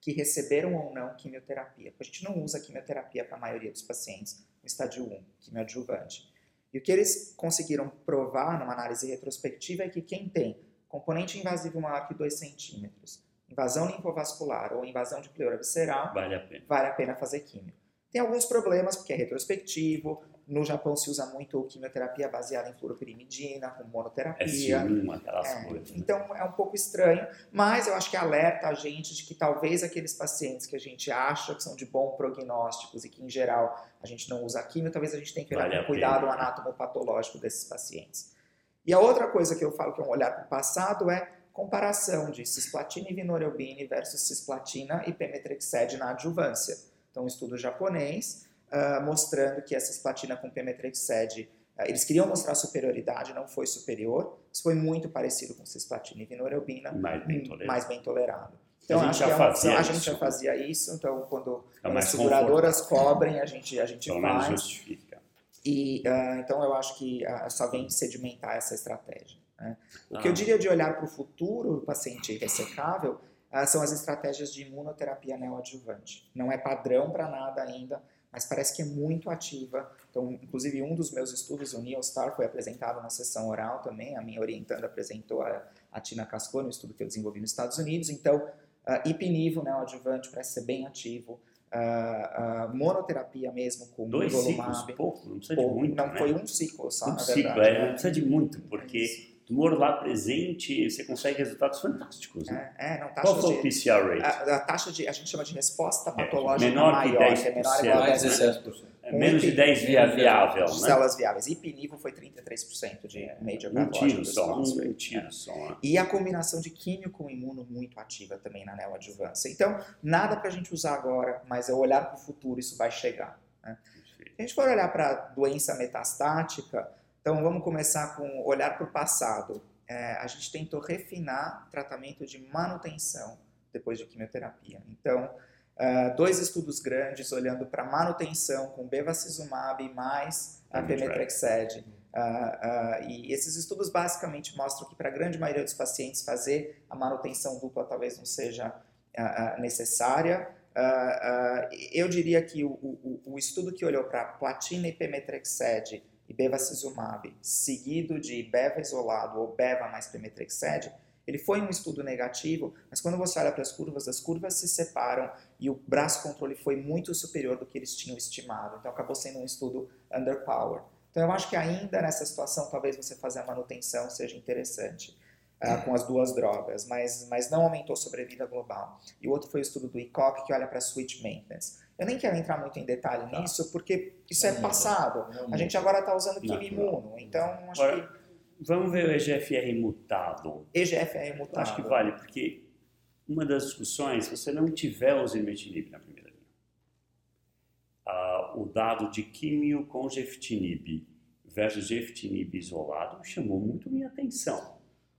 que receberam ou não quimioterapia. A gente não usa quimioterapia para a maioria dos pacientes no estádio 1, quimioadjuvante. E o que eles conseguiram provar numa análise retrospectiva é que quem tem componente invasivo maior que 2 centímetros, invasão linfovascular ou invasão de pleura visceral, vale a pena, vale a pena fazer químio. Tem alguns problemas, porque é retrospectivo, no Japão se usa muito quimioterapia baseada em fluoropirimidina, com monoterapia. S1, aquelas é, coisas. Né? Então é um pouco estranho, mas eu acho que alerta a gente de que talvez aqueles pacientes que a gente acha que são de bom prognósticos e que em geral a gente não usa químio, talvez a gente tenha que olhar vale com cuidado o anatomopatológico desses pacientes. E a outra coisa que eu falo que é um olhar para o passado é comparação de cisplatina e vinorelbine versus cisplatina e pemetrexed na adjuvância. Então, um estudo japonês uh, mostrando que essa cisplatina com pemetrexed, uh, eles queriam mostrar superioridade, não foi superior, mas foi muito parecido com cisplatina e vinorelbina, mais bem tolerado. Mais bem tolerado. Então, a gente, já, é uma, fazia a gente já fazia isso, então quando é as seguradoras cobrem, a gente, a gente Pelo faz. justifica. E, uh, então, eu acho que só vem sedimentar essa estratégia. Né? O ah. que eu diria de olhar para o futuro do paciente ressecável são as estratégias de imunoterapia neoadjuvante. Não é padrão para nada ainda, mas parece que é muito ativa. Então, inclusive, um dos meus estudos, o NeoStar, foi apresentado na sessão oral também. A minha orientanda apresentou a, a Tina Cascone, um estudo que eu desenvolvi nos Estados Unidos. Então, uh, ipinivo, né, o adjuvante, parece ser bem ativo. Uh, uh, monoterapia mesmo com Dois ciclos, pouco, não precisa pouco, de muito. Não né? foi um ciclo só, um na ciclo, verdade. É, não precisa de muito, porque tumor lá presente, você consegue resultados fantásticos. Né? É, é, não, taxa Qual foi o PCR rate? a, a taxa de, a gente chama de resposta É, patológica menor que maior, que é menor igual a Mais 10%. de 10%. É menos de um 10 via viável, de né? células viáveis. E pinivo foi 33% de major Um tiro só, um tiro só. né? E a combinação de químio com imuno muito ativa também na neoadjuvância. Então, nada para a gente usar agora, mas é olhar para o futuro, isso vai chegar. né? Se a gente for olhar para doença metastática, então vamos começar com olhar para o passado. É, a gente tentou refinar tratamento de manutenção depois de quimioterapia. Então, ah, dois estudos grandes olhando para manutenção com bevacizumab mais a Pemetrexed. pemetrexed. Ah, ah, e esses estudos basicamente mostram que para a grande maioria dos pacientes fazer a manutenção dupla talvez não seja necessária. Eu diria que o, o, o estudo que olhou para platina e pemetrexed e bevacizumab, seguido de beva isolado ou beva mais pemetrexed, ele foi um estudo negativo, mas quando você olha para as curvas, as curvas se separam e o braço controle foi muito superior do que eles tinham estimado. Então acabou sendo um estudo underpowered. Então eu acho que ainda nessa situação talvez você fazer a manutenção seja interessante ah, com as duas drogas, mas, mas não aumentou sobrevida global. E o outro foi o estudo do ICOP que olha para switch maintenance. Eu nem quero entrar muito em detalhe Tá. nisso porque isso é muda. passado. Não A gente agora está usando quimimuno, então acho Agora, que Vamos ver o EGFR mutado. EGFR é mutado. acho que vale, porque uma das discussões, se você não tiver o zimetinib na primeira linha, ah, o dado de químio com geftinib versus geftinib isolado chamou muito minha atenção.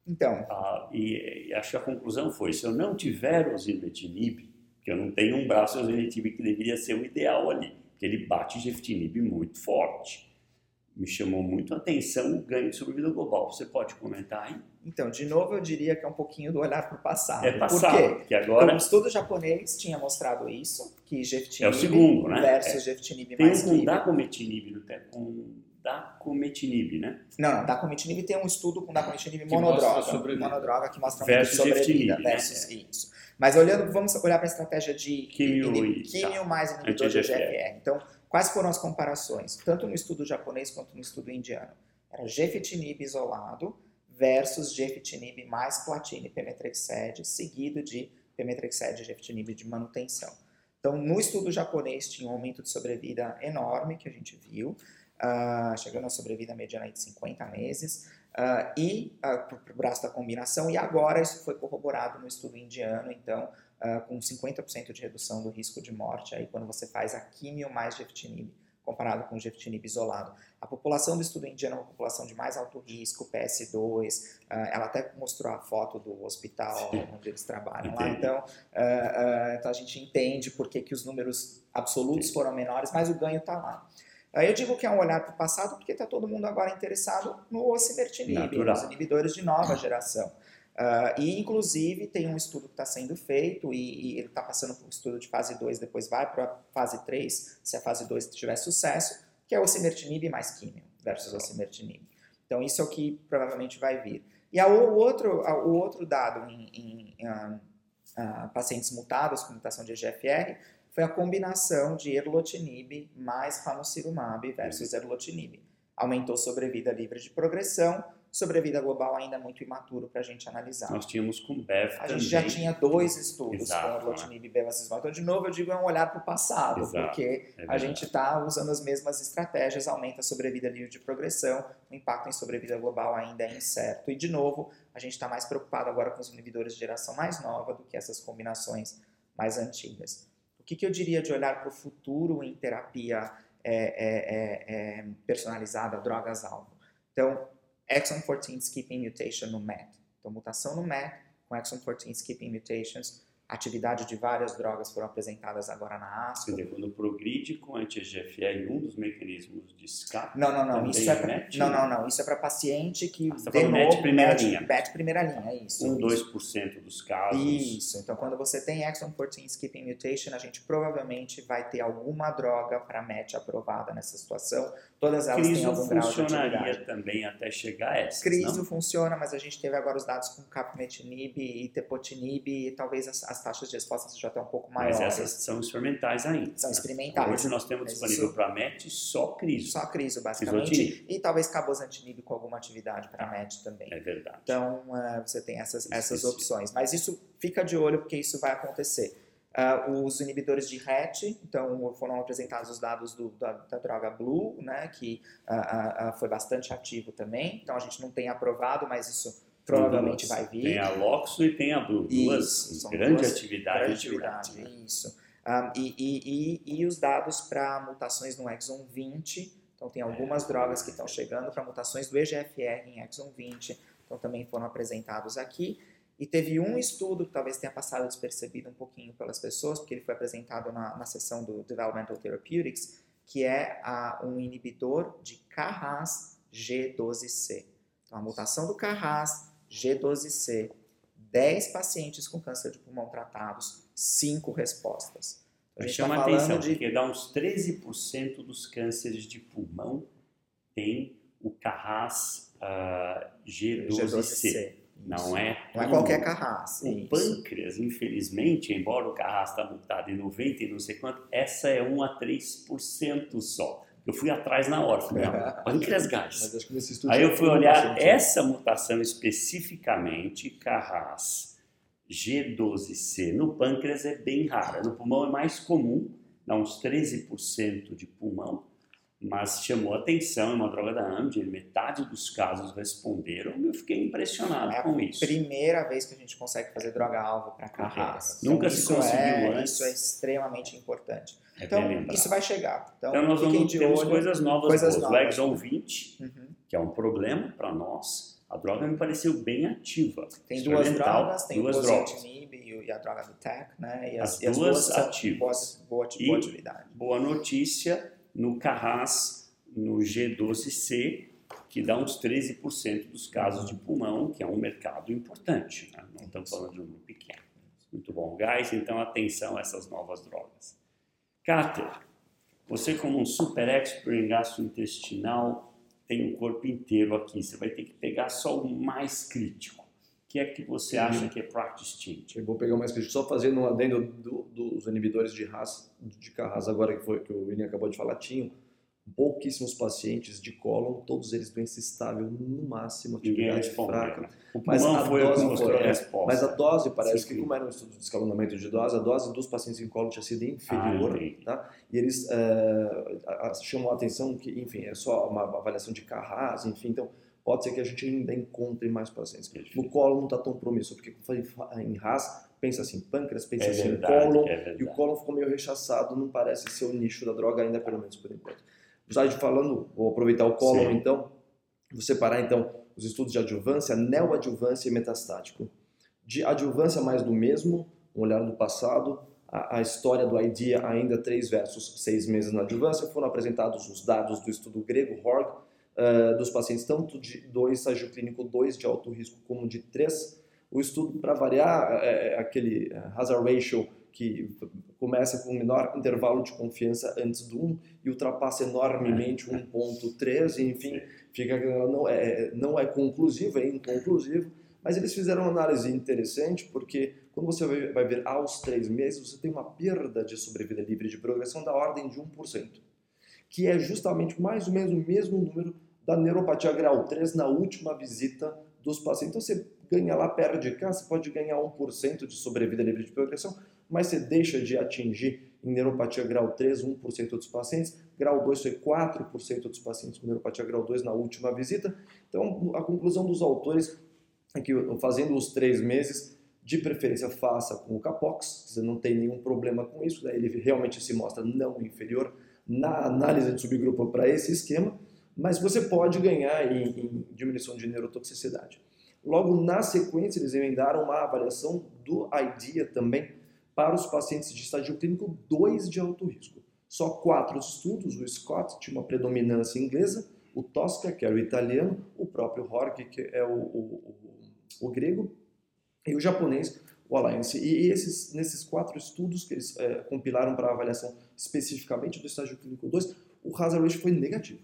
Então, Ah, e, e acho que a conclusão foi, se eu não tiver o zimetinib, que eu não tenho um braço zimetinib que deveria ser o ideal ali, porque ele bate geftinib muito forte. Me chamou muito a atenção o ganho de sobrevida global. Você pode comentar aí? então, de novo eu diria que é um pouquinho do olhar para o passado. É passado, Por quê? porque Então, agora um estudo japonês tinha mostrado isso, que geftinib É o segundo, né? versus É. geftinib tem mais um com dacometinib, com dacometinib, né? Não, não, dacometinib tem um estudo com dacometinib monodroga, sobrevida. monodroga que mostra Versus muito sobrevida, geftinib, né? versus isso. Mas olhando, vamos olhar para a estratégia de Químio tá. mais inibidor de. GFR. Então, quais foram as comparações? Tanto no estudo japonês quanto no estudo indiano. Era gefitinib isolado versus gefitinib mais platina e pemetrexed, seguido de pemetrexed e gefitinib de manutenção. Então, no estudo japonês tinha um aumento de sobrevida enorme que a gente viu, ah, chegando a sobrevida mediana de 50 meses, ah, e para o braço da combinação, e agora isso foi corroborado no estudo indiano, então, ah, com 50% de redução do risco de morte aí quando você faz a químio mais geftinib, comparado com o geftinib isolado. A população do estudo indiano é uma população de mais alto risco, PS2, ah, ela até mostrou a foto do hospital onde eles trabalham lá, então, ah, ah, então a gente entende por que, que os números absolutos Entendi. foram menores, mas o ganho está lá. Aí eu digo que é um olhar para o passado porque está todo mundo agora interessado no osimertinib, nos inibidores de nova geração. Ah, e, inclusive, tem um estudo que está sendo feito e, e ele está passando por um estudo de fase 2, depois vai para a fase 3, se a fase 2 tiver sucesso, que é o osimertinib mais químio versus osimertinib. Então, isso é o que provavelmente vai vir. E a, o, outro, a- o outro dado em, em, ah, ah, pacientes mutados com mutação de EGFR foi a combinação de erlotinib mais ramucirumab versus erlotinib. Aumentou sobrevida livre de progressão, sobrevida global ainda muito imaturo para a gente analisar. Nós tínhamos com Bev A também. gente já tinha dois estudos Exato, com erlotinib e bevacizumab. Então, de novo, eu digo é um olhar para o passado, Exato, porque é a gente está usando as mesmas estratégias, aumenta a sobrevida livre de progressão, o impacto em sobrevida global ainda é incerto. E, de novo, a gente está mais preocupado agora com os inibidores de geração mais nova do que essas combinações mais antigas. O que, que eu diria de olhar para o futuro em terapia é, é, é, é, personalizada, drogas-alvo? Então, exon 14 skipping mutation no MET. Então, mutação no MET com exon 14 skipping mutations, atividade de várias drogas foram apresentadas agora na Quer ASCO. dizer, quando progride com anti-EGFR, um dos mecanismos de escape. Não, não, não. Isso é pra, não, não, não. Isso é para paciente que Ah, você tá de novo, MET primeira MET, linha. MET primeira linha, é isso. Um, isso. 2% dos casos. Isso. Então, quando você tem exon 14 skipping mutation, a gente provavelmente vai ter alguma droga para MET aprovada nessa situação. Todas elas têm Criso algum grau de funcionaria também até chegar a essas, Criso não? funciona, mas a gente teve agora os dados com capmetinib e tepotinib e talvez as, as taxas de resposta sejam até um pouco Mas maiores. essas são experimentais ainda. São né? experimentais. Hoje nós temos Mas disponível isso- para MET só criso. Só criso, basicamente. Crisotinib. E talvez cabozantinib com alguma atividade para MET também. É verdade. Então, eh, você tem essas, essas opções. Mas isso fica de olho, porque isso vai acontecer. Ah, os inibidores de RET, então foram apresentados os dados do- da, da droga Blue, né, que ah, ah, foi bastante ativo também. Então, a gente não tem aprovado, mas isso provavelmente Duas. vai vir. Tem a Loxo e tem a Blue. Duas Isso, duas atividade. Grande atividade, atividade, né? isso. Ah, e, e, e, e os dados para mutações no exon 20. Então, tem algumas drogas que estão chegando para mutações do EGFR em exon 20. Então, também foram apresentados aqui. E teve um estudo que talvez tenha passado despercebido um pouquinho pelas pessoas, porque ele foi apresentado na, na sessão do Developmental Therapeutics, que é a, um inibidor de KRAS G12C. Então, a mutação do KRAS G12C 10 pacientes com câncer de pulmão tratados, 5 respostas. A Mas gente chama está a atenção, falando de porque dá uns 13% dos cânceres de pulmão tem o Carras ah, G12C. G12C. Não é Não é qualquer carras. O pâncreas, infelizmente, embora o Carras está multado em 90 e não sei quanto, essa é 1 a 3% só. Eu fui atrás na hora, falei, não, pâncreas gás. Aí eu fui olhar bastante. essa mutação especificamente, Carras G12C, no pâncreas é bem rara, no pulmão é mais comum, dá uns 13% de pulmão, mas chamou atenção, é uma droga da Amgen, metade dos casos responderam, e eu fiquei impressionado É a com isso. primeira vez que a gente consegue fazer droga-alvo para carras. Nunca Então, se isso conseguiu é, antes. Isso é extremamente importante. É Então, isso vai chegar. Então, Então nós vamos, temos olho. coisas novas, coisas boas. O novas. Exon 20, Uhum. que é um problema para nós, a droga me pareceu bem ativa. Tem duas Experimental, drogas, tem duas o e a droga do TEC, né? E As e duas são ativas. boas- Boa, E- boa atividade. Boa notícia no Carras, no G12C, que dá uns 13% dos casos de pulmão, que é um mercado importante. Né? Não estamos falando de um grupo pequeno. Muito bom, guys. Então, atenção a essas novas drogas. Cáter, você como um super expert em gastrointestinal, tem o corpo inteiro aqui. Você vai ter que pegar só o mais crítico. O que é que você acha que é practice change? Eu vou pegar mais que só fazendo um adendo do- dos inibidores de RAS, de Carras agora que foi que o William acabou de falar, tinham pouquíssimos pacientes de cólon, todos eles doença estável, no máximo atividade fraca. né? Mas a dose foi, é. Mas a dose parece Sim, que, sim. como era um estudo de escalonamento de dose, a dose dos pacientes em colo tinha sido inferior, Ah, tá? E eles eh, a- a- chamam a atenção que, enfim, é só uma avaliação de Carras, enfim, então pode ser que a gente ainda encontre mais pacientes. No colo não está tão promissor, porque em RAS, pensa assim, pâncreas, pensa É assim, verdade, cólon, é e o cólon ficou meio rechaçado, não parece ser o nicho da droga ainda, pelo menos por enquanto. Já de falando, vou aproveitar o Sim. então, vou separar então os estudos de adjuvância, neoadjuvância e metastático. De adjuvância mais do mesmo, um olhar do passado, a, a história do IDEA ainda 3 versus 6 meses na adjuvância, foram apresentados os dados do estudo grego HORG, eh, dos pacientes tanto de 2, estágio clínico 2 de alto risco, como de 3. O estudo, para variar, é aquele eh, hazard ratio que começa com o menor intervalo de confiança antes do 1 e ultrapassa enormemente 1.3, e, enfim, fica não é, não é conclusivo, é inconclusivo, mas eles fizeram uma análise interessante porque quando você vai- vai ver aos três meses, você tem uma perda de sobrevida livre de progressão da ordem de 1%, que é justamente mais ou menos o mesmo número da neuropatia grau 3 na última visita dos pacientes. Então você ganha lá, perde cá, você pode ganhar 1% de sobrevida livre de progressão, mas você deixa de atingir em neuropatia grau 3 1% dos pacientes, grau 2 foi 4% dos pacientes com neuropatia grau 2 na última visita. Então a conclusão dos autores é que fazendo os três meses, de preferência faça com o Capox, você não tem nenhum problema com isso, ele realmente se mostra não inferior na análise de subgrupo para esse esquema, mas você pode ganhar em, em diminuição de neurotoxicidade. Logo na sequência, eles emendaram uma avaliação do IDEA também para os pacientes de estágio clínico 2 de alto risco. Só quatro estudos, o Scott tinha uma predominância inglesa, o Tosca, que era o italiano, o próprio Horg, que é o, o, o, o grego, e o japonês, o Alliance. E esses, nesses quatro estudos que eles é, compilaram para avaliação especificamente do estágio clínico 2, o hazard ratio foi negativo.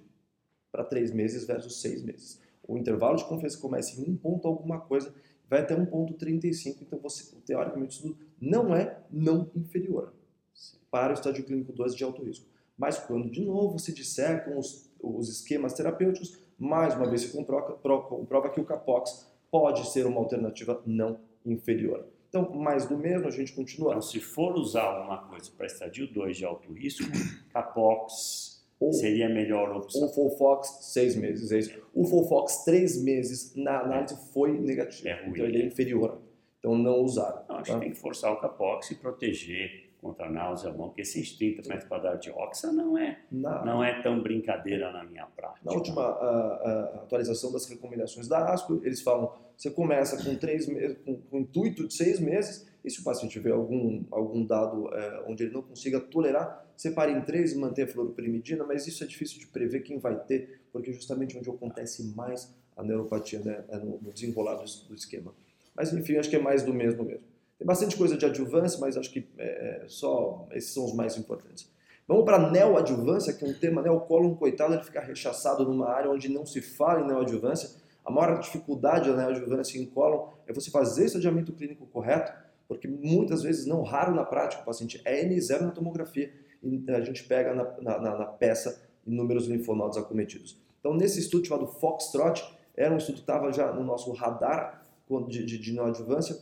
para três meses versus seis meses. O intervalo de confiança começa em um ponto alguma coisa, vai até 1.35, então você, teoricamente, o estudo não é não inferior para o estádio clínico 2 de alto risco. Mas quando, de novo, se dissecam os, os esquemas terapêuticos, mais uma vez se comprova, comprova que o Capox pode ser uma alternativa não inferior. Então, mais do mesmo, a gente continua. Então, se for usar alguma coisa para estadio 2 de alto risco, Capox ou, seria a melhor opção. O Folfox, seis meses, é isso. O Folfox, três meses, na análise foi negativo. É ruim, então, ele é inferior. Então, não usar. Não, acho tá? que tem que forçar o Capox e proteger contra a náusea bom, porque esses 30 metros quadrados de oxa não é, não é tão brincadeira na minha prática. Na última a, a atualização das recomendações da ASCO, eles falam você começa com três meses, com, com o intuito de seis meses, e se o paciente tiver algum, algum dado é, onde ele não consiga tolerar, separe em três e mantenha a fluoroperimidina, mas isso é difícil de prever quem vai ter, porque justamente onde acontece mais a neuropatia, né, é no, no desenrolar do, do esquema. Mas enfim, acho que é mais do mesmo mesmo. Tem bastante coisa de adjuvância, mas acho que é, só esses são os mais importantes. Vamos para neoadjuvância, que é um tema, né? O cólon, coitado, ele fica rechaçado numa área onde não se fala em neoadjuvância. A maior dificuldade da neoadjuvância em cólon é você fazer esse adiamento clínico correto, porque muitas vezes, não raro na prática, o paciente é N0 na tomografia e a gente pega na, na, na peça inúmeros linfonodos acometidos. Então, nesse estudo chamado Foxtrot, era um estudo que estava já no nosso radar de, de, de neoadjuvância,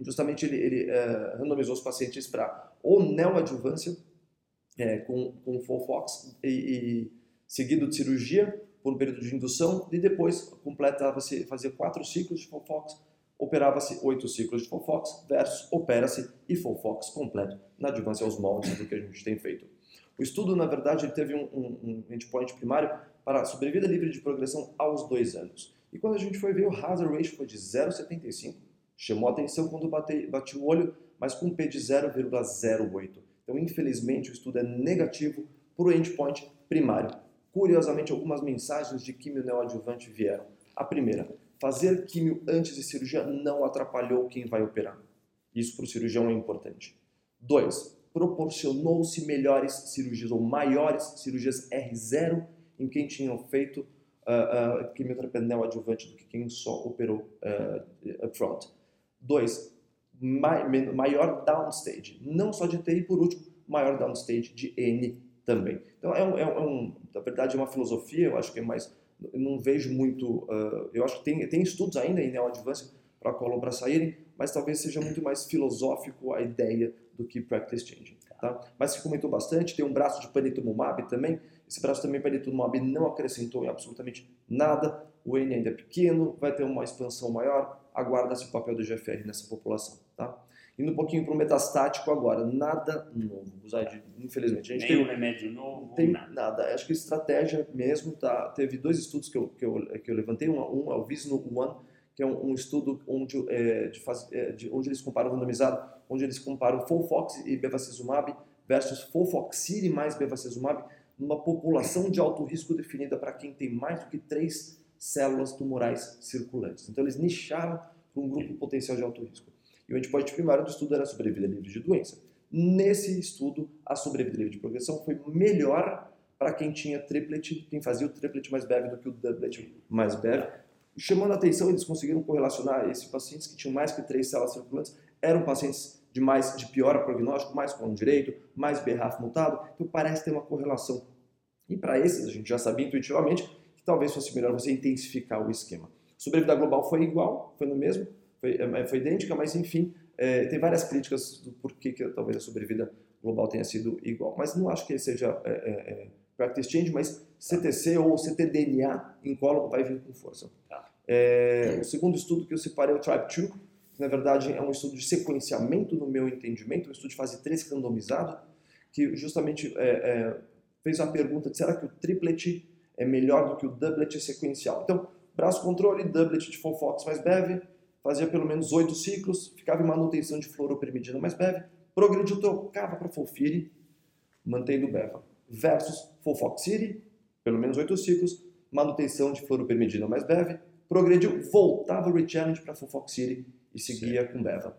justamente ele, ele é, randomizou os pacientes para ou neoadjuvância é, com, com Folfox e, e, seguido de cirurgia por um período de indução e depois completava-se, fazia quatro ciclos de Folfox, operava-se oito ciclos de Folfox versus opera-se e Folfox completo na adjuvância aos moldes do que a gente tem feito. O estudo, na verdade, ele teve um, um, um endpoint primário para sobrevida livre de progressão aos dois anos. E quando a gente foi ver, o hazard ratio foi de 0,75 Chamou atenção quando bati, bati o olho, mas com um P de 0,08. Então, infelizmente, o estudo é negativo para o endpoint primário. Curiosamente, algumas mensagens de químio neoadjuvante vieram. A primeira, fazer químio antes de cirurgia não atrapalhou quem vai operar. Isso para o cirurgião é importante. Dois, proporcionou-se melhores cirurgias ou maiores cirurgias R0 em quem tinham feito uh, uh, quimioterapia neoadjuvante do que quem só operou uh, upfront. Dois, maior downstage, não só de T e por último, maior downstage de N também. Então é um, é um, na verdade é uma filosofia, eu acho que é mais, eu não vejo muito, uh, eu acho que tem, tem estudos ainda em neoadjuvância para colon para saírem, mas talvez seja muito mais filosófico a ideia do que practice changing. Tá? Mas se comentou bastante, tem um braço de panitumumab também, esse braço também panitumumab não acrescentou em absolutamente nada, o N ainda é pequeno, vai ter uma expansão maior, aguarda-se o papel do GFR nessa população. Tá? Indo um pouquinho para o metastático agora, nada novo, infelizmente. A gente Nem tem, um remédio novo, tem nada. nada. Acho que estratégia mesmo, tá? teve dois estudos que eu, que eu, que eu levantei, um, um é o Visno One, que é um, um estudo onde, é, de é, de, onde eles comparam randomizado, onde eles comparam Folfox e Bevacizumab versus Folfoxiri mais Bevacizumab numa população de alto risco definida para quem tem mais do que três células tumorais circulantes. Então eles nicharam para um grupo potencial de alto risco. E o endpoint primário do estudo era a sobrevida livre de doença. Nesse estudo, a sobrevida livre de progressão foi melhor para quem tinha triplet, quem fazia o triplet mais BEV do que o doublet mais BEV. Chamando a atenção, eles conseguiram correlacionar esses pacientes que tinham mais que três células circulantes, eram pacientes de mais de pior prognóstico, mais com direito, mais BRAF mutado, então parece ter uma correlação. E para esses, a gente já sabia intuitivamente que talvez fosse melhor você intensificar o esquema. Sobrevida global foi igual, foi no mesmo, foi, é, foi idêntica, mas enfim, é, tem várias críticas do porquê que talvez a sobrevida global tenha sido igual. Mas não acho que seja é, é, é practice change, mas CTC ou ctDNA em colo vai vir com força. Tá. É, o segundo estudo que eu separei é o TRIBE2, que na verdade é um estudo de sequenciamento, no meu entendimento, um estudo de fase 3 randomizado, que justamente fez a pergunta de será que o triplet é melhor do que o doublet sequencial. Então, braço controle, doublet de Fofox mais BEV, fazia pelo menos oito ciclos, ficava em manutenção de fluoroperimidina mais BEV, progrediu, trocava para Folfiri, mantendo BEVA, versus Folfoxiri, pelo menos oito ciclos, manutenção de fluoroperimidina mais BEV, progrediu, voltava o rechallenge para Folfoxiri e seguia Sim. com BEVA.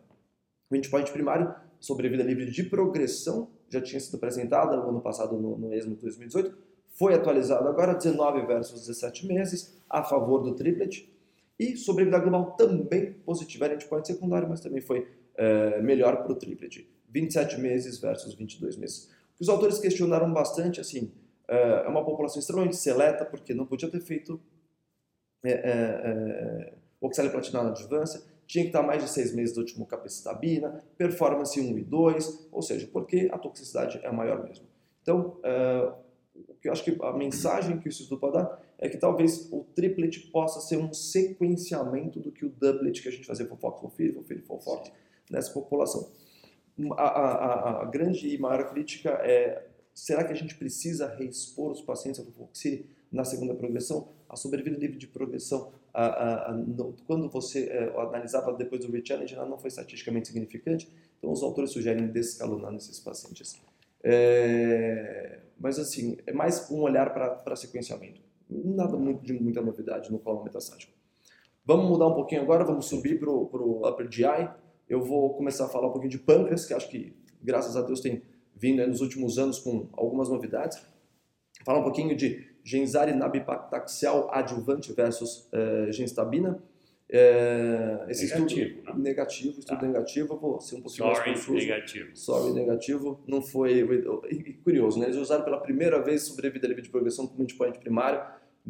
O endpoint primário, sobrevida livre de progressão, já tinha sido apresentada no ano passado no, no ESMO 2018, foi atualizado agora 19 versus 17 meses a favor do triplet e sobrevida global também positiva, era endpoint secundário, mas também foi é, melhor para o triplet, 27 meses versus 22 meses. O que os autores questionaram bastante, assim, é uma população extremamente seleta, porque não podia ter feito é, é, é, oxaliplatina na adjuvância, tinha que estar mais de seis meses do último capecitabina, performance 1 e 2, ou seja, porque a toxicidade é maior mesmo. Então, o que eu acho que a mensagem que o estudo pode dar é que talvez o triplet possa ser um sequenciamento do que o doublet que a gente fazia fofox, fofir, fofir, fofox nessa população. A, a, a, grande e maior crítica é será que a gente precisa reexpor os pacientes a fofoxir na segunda progressão? A sobrevida livre de progressão a, no, quando você é, analisava depois do re-challenge, ela não foi estatisticamente significante, então os autores sugerem descalonar nesses pacientes. É, mas assim, é mais um olhar para sequenciamento. Nada muito, de muita novidade no colo metastático. Vamos mudar um pouquinho agora, vamos subir para o Upper GI. Eu vou começar a falar um pouquinho de pâncreas, que acho que, graças a Deus, tem vindo nos últimos anos com algumas novidades. Falar um pouquinho de Genzari nabipactaxial adjuvante versus uh, genstabina. É, esse negativo, estudo não? negativo, estudo tá. negativo, vou ser um pouquinho Sorry, mais confuso. negativo. Sorry, negativo. Não foi. Curioso, né? Eles usaram pela primeira vez sobrevida livre de progressão como endpoint primário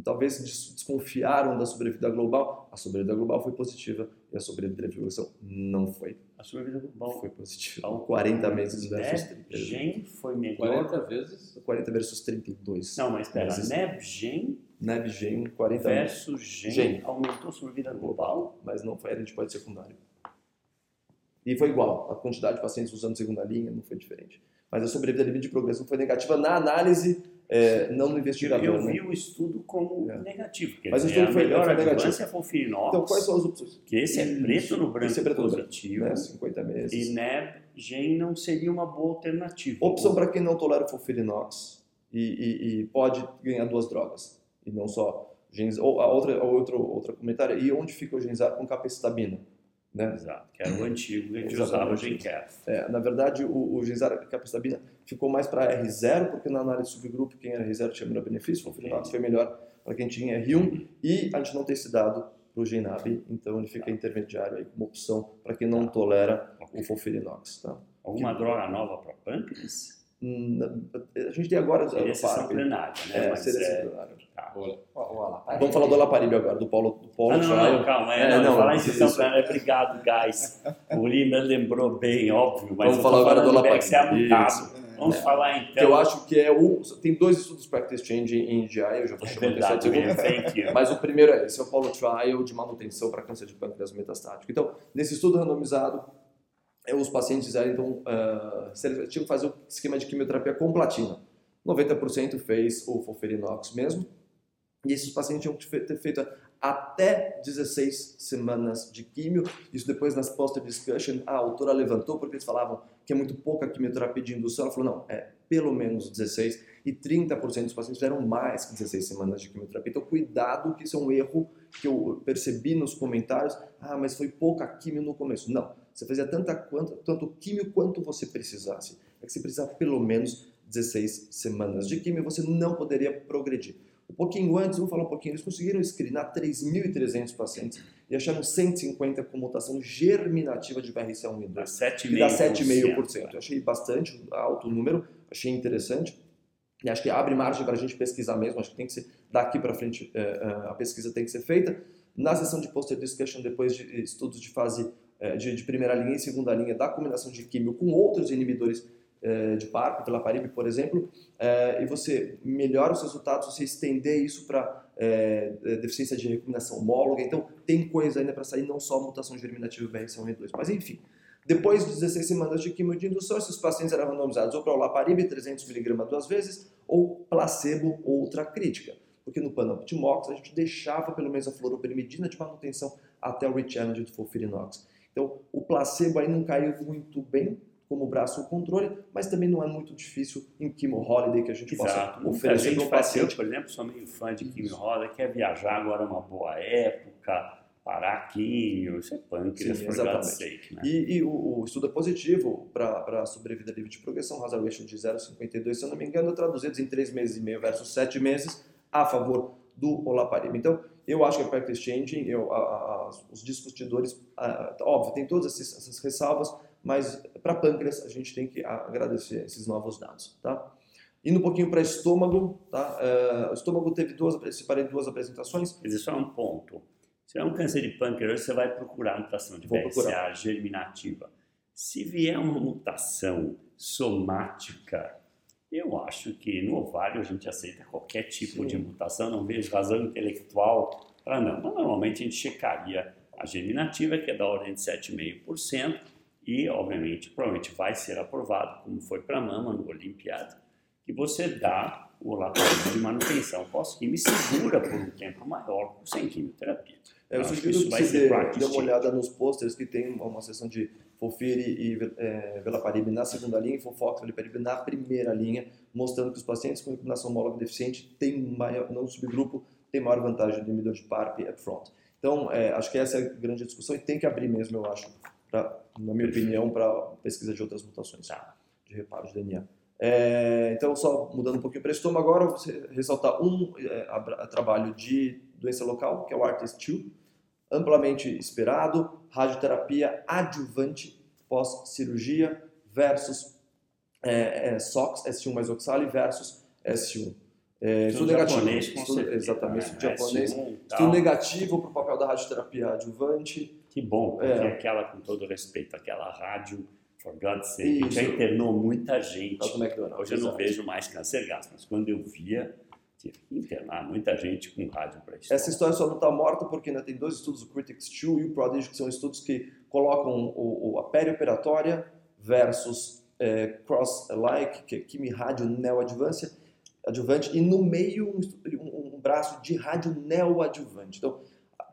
talvez desconfiaram da sobrevida global. A sobrevida global foi positiva e a sobrevida de progressão não foi. A sobrevida global foi positiva. Então, 40 meses versus 30. Gen foi melhor. 40 vezes? 40 versus 32. Não, mas espera, NebGen NebGen 40 versus Gen, Gen aumentou a sobrevida global, mas não foi a gente pode secundário. E foi igual, a quantidade de pacientes usando segunda linha não foi diferente. Mas a sobrevida livre de progressão foi negativa na análise é, não no investigador. Eu, eu vi né? o estudo como é. negativo. Mas o estudo foi, melhor foi negativo. é Fonfirinox. Então, quais são as opções? Que esse é preto no branco esse é preto positivo. Né? 50 meses. E NEB, GEN não seria uma boa alternativa. Opção para quem não tolera o Fonfirinox e, e, e, pode ganhar duas drogas. E não só... Gens, ou a outra, a outro, outra comentário, e onde fica o Genzar com capecitabina? Né? Exato, que era o antigo que a gente usava o GenCaf. É, na verdade, o, o Genzar capecitabina ficou mais para R0, porque na análise subgrupo quem era R0 tinha melhor benefício, o Filinox foi melhor para quem tinha R1, e a gente não tem esse dado para o Genab, então ele fica intermediário aí como opção para quem não tolera okay. o Fofirinox. Tá? Alguma que... droga nova para pâncreas? A gente tem agora seria sessão plenária, né? É, Mas seria é... plenária. Tá. Vamos falar do Alaparib agora, do Paulo, do Paulo ah, não, não, calma, é, é, não, não, falar em sessão plenária, obrigado, guys. O Lima lembrou bem, óbvio, mas Vamos falar agora do Alaparib. Vamos é. falar então. Que eu acho que é um. Tem dois estudos Practice Change em GI, eu já vou chamar é verdade, segundo. Mas o primeiro é esse, é o Polo Trial de manutenção para câncer de pâncreas metastático. Então, nesse estudo randomizado, os pacientes fizeram, então, uh, tinham que fazer o esquema de quimioterapia com platina. 90% fez o Foferinox mesmo. E esses pacientes tinham que ter feito até 16 semanas de químio. Isso depois nas poster discussion a autora levantou porque eles falavam que é muito pouca quimioterapia de indução. Ela falou, não, é pelo menos 16 e 30% dos pacientes fizeram mais que 16 semanas de quimioterapia. Então cuidado que isso é um erro que eu percebi nos comentários. Ah, mas foi pouca quimio no começo. Não, você fazia tanta, quanto, tanto químio quanto você precisasse. É que você precisava pelo menos 16 semanas de químio, você não poderia progredir. Um pouquinho antes, vamos falar um pouquinho, eles conseguiram screenar 3.300 pacientes e acharam 150 com mutação germinativa de BRCA1 e 2. 7,5%. Dá 7,5%. Eu achei bastante alto o número, achei interessante. E acho que abre margem para a gente pesquisar mesmo, acho que tem que ser, daqui para frente, é, é, a pesquisa tem que ser feita. Na sessão de poster discussion, depois de estudos de fase de, de, primeira linha e segunda linha da combinação de químio com outros inibidores é, de PARP, pela Parib, por exemplo, é, e você melhora os resultados, você estender isso para é, deficiência de recombinação homóloga, então tem coisa ainda para sair, não só mutação germinativa BRCA1 e 2, mas enfim. Depois de 16 semanas de quimio de indução, esses pacientes eram randomizados ou para o Laparib 300mg duas vezes, ou placebo outra crítica. Porque no Panoptimox a gente deixava pelo menos a fluoroperimidina de manutenção até o rechallenge do Fulfirinox. Então, o placebo aí não caiu muito bem como braço o controle, mas também não é muito difícil em Chemo Holiday que a gente Exato. possa oferecer para o paciente. Eu, por exemplo, sou meio fã de Chemo Holiday, quer viajar agora é uma boa época, parar químio, isso é pâncreas, Sim, exatamente. Sake, né? E, e o, o estudo é positivo para a sobrevida livre de progressão, hazard ratio de 0,52, se eu não me engano, traduzidos em 3 meses e meio versus 7 meses, a favor do olaparib. Então, eu acho que a practice changing, eu, a, a, os discutidores, a, óbvio, tem todas essas, essas ressalvas, mas para pâncreas a gente tem que agradecer esses novos dados, tá? Indo um pouquinho para estômago, tá? Uh, o estômago teve duas, separei duas apresentações. Mas isso é um ponto. Se é um câncer de pâncreas, você vai procurar a mutação de Vou BRCA procurar. germinativa. Se vier uma mutação somática, eu acho que no ovário a gente aceita qualquer tipo Sim. de mutação, não vejo razão intelectual para não. Mas normalmente a gente checaria a germinativa, que é da ordem de 7,5%, e obviamente, provavelmente vai ser aprovado, como foi para a mama no Olimpiada, que você dá o laboratório de manutenção pós-quimio e segura por um tempo maior sem quimioterapia. É, eu Acho que sugiro você dê, dê uma olhada nos posters que tem uma seção de Fofiri e é, Velaparib na segunda linha e Fofox e Velaparib na primeira linha, mostrando que os pacientes com inclinação homóloga deficiente têm maior, no subgrupo, têm maior vantagem do inibidor de PARP upfront. Então, é, acho que essa é a grande discussão e tem que abrir mesmo, eu acho, pra, na minha opinião, para pesquisa de outras mutações Tá. de reparo de DNA. É, então, só mudando um pouquinho para estômago, agora você ressaltar um é, trabalho de doença local, que é o ARTIS-2, amplamente esperado, radioterapia adjuvante pós-cirurgia versus é, é, SOX, S1 mais oxali versus S1. É, estudo negativo. japonês, com Estudo- certeza, exatamente, né? estudo japonês. S1 tal. Estudo negativo para o papel da radioterapia adjuvante. Que bom, porque É. aquela, com todo respeito, aquela rádio, for God's sake, já internou muita gente. Hoje eu não vejo mais câncer gástrico, mas quando eu via, tive que internar muita gente com rádio para isso. Essa história só não está morta porque ainda tem dois estudos, o Critics 2 e o Prodigy, que são estudos que colocam o, o, a perioperatória versus é, cross-alike, que é quimio-rádio neoadjuvância, adjuvante, e no meio um, um- braço de rádio neoadjuvante. Então,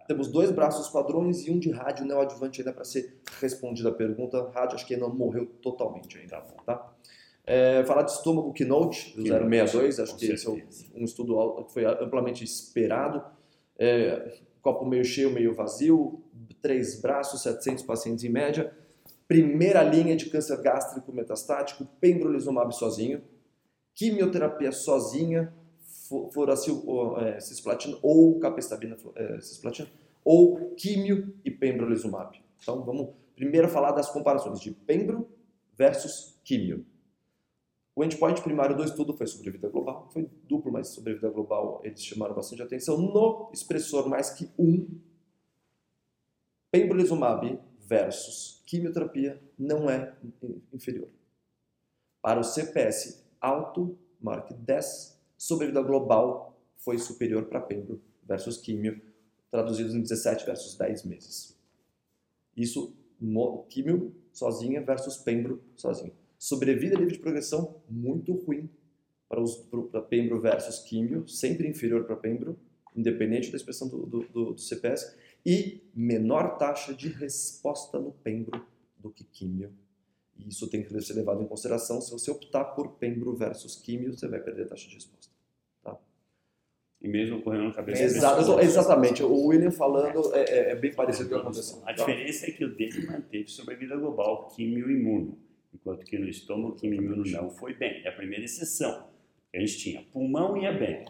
temos dois braços padrões e um de rádio neoadjuvante ainda para ser respondida a pergunta. Rádio acho que ainda não morreu totalmente ainda. Tá. Tá? É, falar de estômago Keynote, do Keynote, 062, acho que esse é certeza. um estudo que foi amplamente esperado. É, copo meio cheio, meio vazio, três braços, 700 pacientes em média. Primeira linha de câncer gástrico metastático, pembrolizumab sozinho, quimioterapia sozinha, é, cisplatina ou capestabina é, cisplatina, ou quimio e pembrolizumab. Então vamos primeiro falar das comparações de pembro versus quimio. O endpoint primário do estudo foi sobrevida global, foi duplo, mas sobrevida global eles chamaram bastante atenção. No expressor mais que um, pembrolizumab versus quimioterapia não é inferior. Para o CPS alto, maior que 10, sobrevida global foi superior para pembro versus quimio, traduzidos em 17 versus 10 meses. Isso, quimio sozinha versus pembro sozinho. Sobrevida livre de progressão, muito ruim para, os, para pembro versus químio, sempre inferior para pembro, independente da expressão do, do, do- do CPS, e menor taxa de resposta no pembro do que químio. E isso tem que ser levado em consideração. Se você optar por pembro versus químio, você vai perder a taxa de resposta. E mesmo ocorrendo na cabeça Exato, exatamente. O William falando é, é- é bem parecido com o que aconteceu. A Tá? diferença é que o dele manteve sobrevida global químio imuno, enquanto que no estômago químio imuno não foi bem. É a primeira exceção. A gente tinha pulmão ia bem,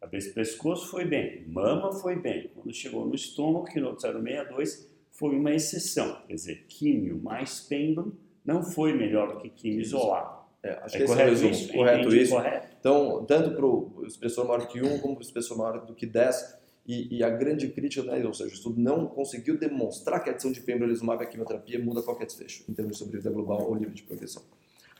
cabeça e pescoço foi bem, mama foi bem. Quando chegou no estômago, que no 062 foi uma exceção. Quer dizer, químio mais pembro não foi melhor do que químio isolado. É, acho É que esse é o correto resumo. isso? Correto isso. correto? Então, tanto para o expressor maior que 1 como para o expressor maior do que 10, e, e a grande crítica, né, ou seja, o estudo não conseguiu demonstrar que a adição de pembrolizumab à quimioterapia muda qualquer desfecho, em termos de sobrevida global ou livre de progressão.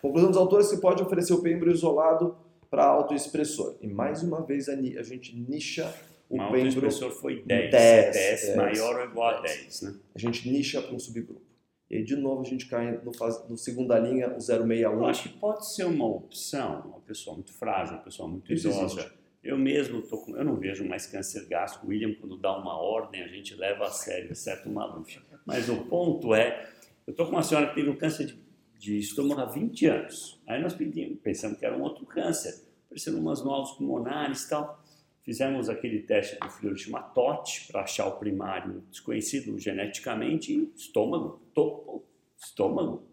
Conclusão dos autores que pode oferecer o pembro isolado para autoexpressor. E mais uma vez a, a gente nicha o Uma pembro, autoexpressor foi 10, 10, 10, 10, maior ou igual a 10. 10, né? a gente nicha para um subgrupo. E aí, de novo, a gente cai no, faz- no segunda linha, o 061. Eu acho que pode ser uma opção, uma pessoa muito frágil, uma pessoa muito idosa. Eu mesmo tô com, eu não vejo mais câncer gástrico. William, quando dá uma ordem, a gente leva a sério, exceto o Maluf. Mas o ponto é, eu estou com uma senhora que teve um câncer de, de estômago há 20 anos. Aí nós pedimos, pensamos que era um outro câncer. Apareceram umas novas pulmonares e tal. Fizemos aquele teste do Fleury TOT para achar o primário desconhecido geneticamente estômago, topo, estômago.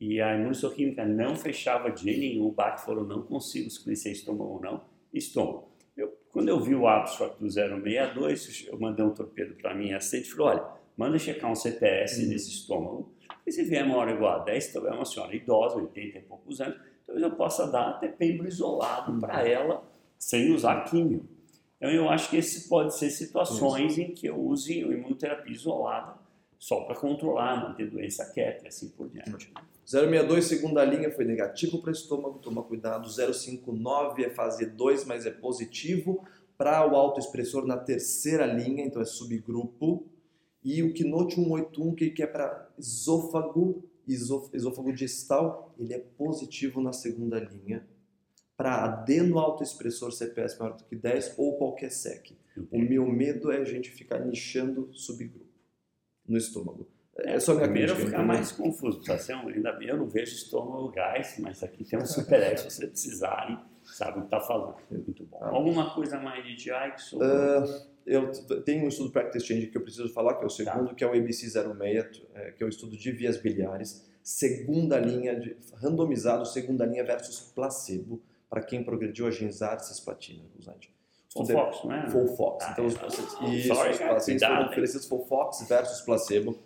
E a imunossoquímica não fechava de jeito nenhum. O BAC falou, não consigo esclarecer estômago ou não. Estômago. Eu, quando eu vi o abstract do 062, eu mandei um torpedo para mim assistente e falou, olha, manda checar um CPS uhum. nesse estômago. E se vier uma hora igual a 10, talvez é uma senhora idosa, 80 e poucos anos, talvez eu possa dar até pembro isolado para ela, sem usar químio. Então eu acho que esse pode ser situações em que eu use imunoterapia isolada só para controlar, manter doença quieta e assim por diante. 062, segunda linha, foi negativo para o estômago, toma cuidado. 059 é fase 2, mas é positivo para o autoexpressor na terceira linha, então é subgrupo. E o Keynote 181, que é para esôfago, esôfago distal, ele é positivo na segunda linha. Para adeno autoexpressor CPS maior do que 10 ou qualquer SEC. O meu medo é a gente ficar nichando subgrupo no estômago. É só minha Primeiro crítica. ficar mais confuso. Tá sendo, ainda bem, eu não vejo estômago gás, mas aqui tem um super se você precisar e sabe o que está falando. Muito bom. Tá. Alguma coisa mais de sobre... uh, Eu tenho um estudo Practice Change que eu preciso falar, que é o segundo, tá. que é o ABC06, é, que é o estudo de vias biliares, segunda linha, de, randomizado, segunda linha versus placebo, para quem progrediu a genzar cisplatina, usante. Full Fox, não é? Full Fox. Ah, então, os, isso, sorry, os pacientes foram oferecidos Full Fox versus placebo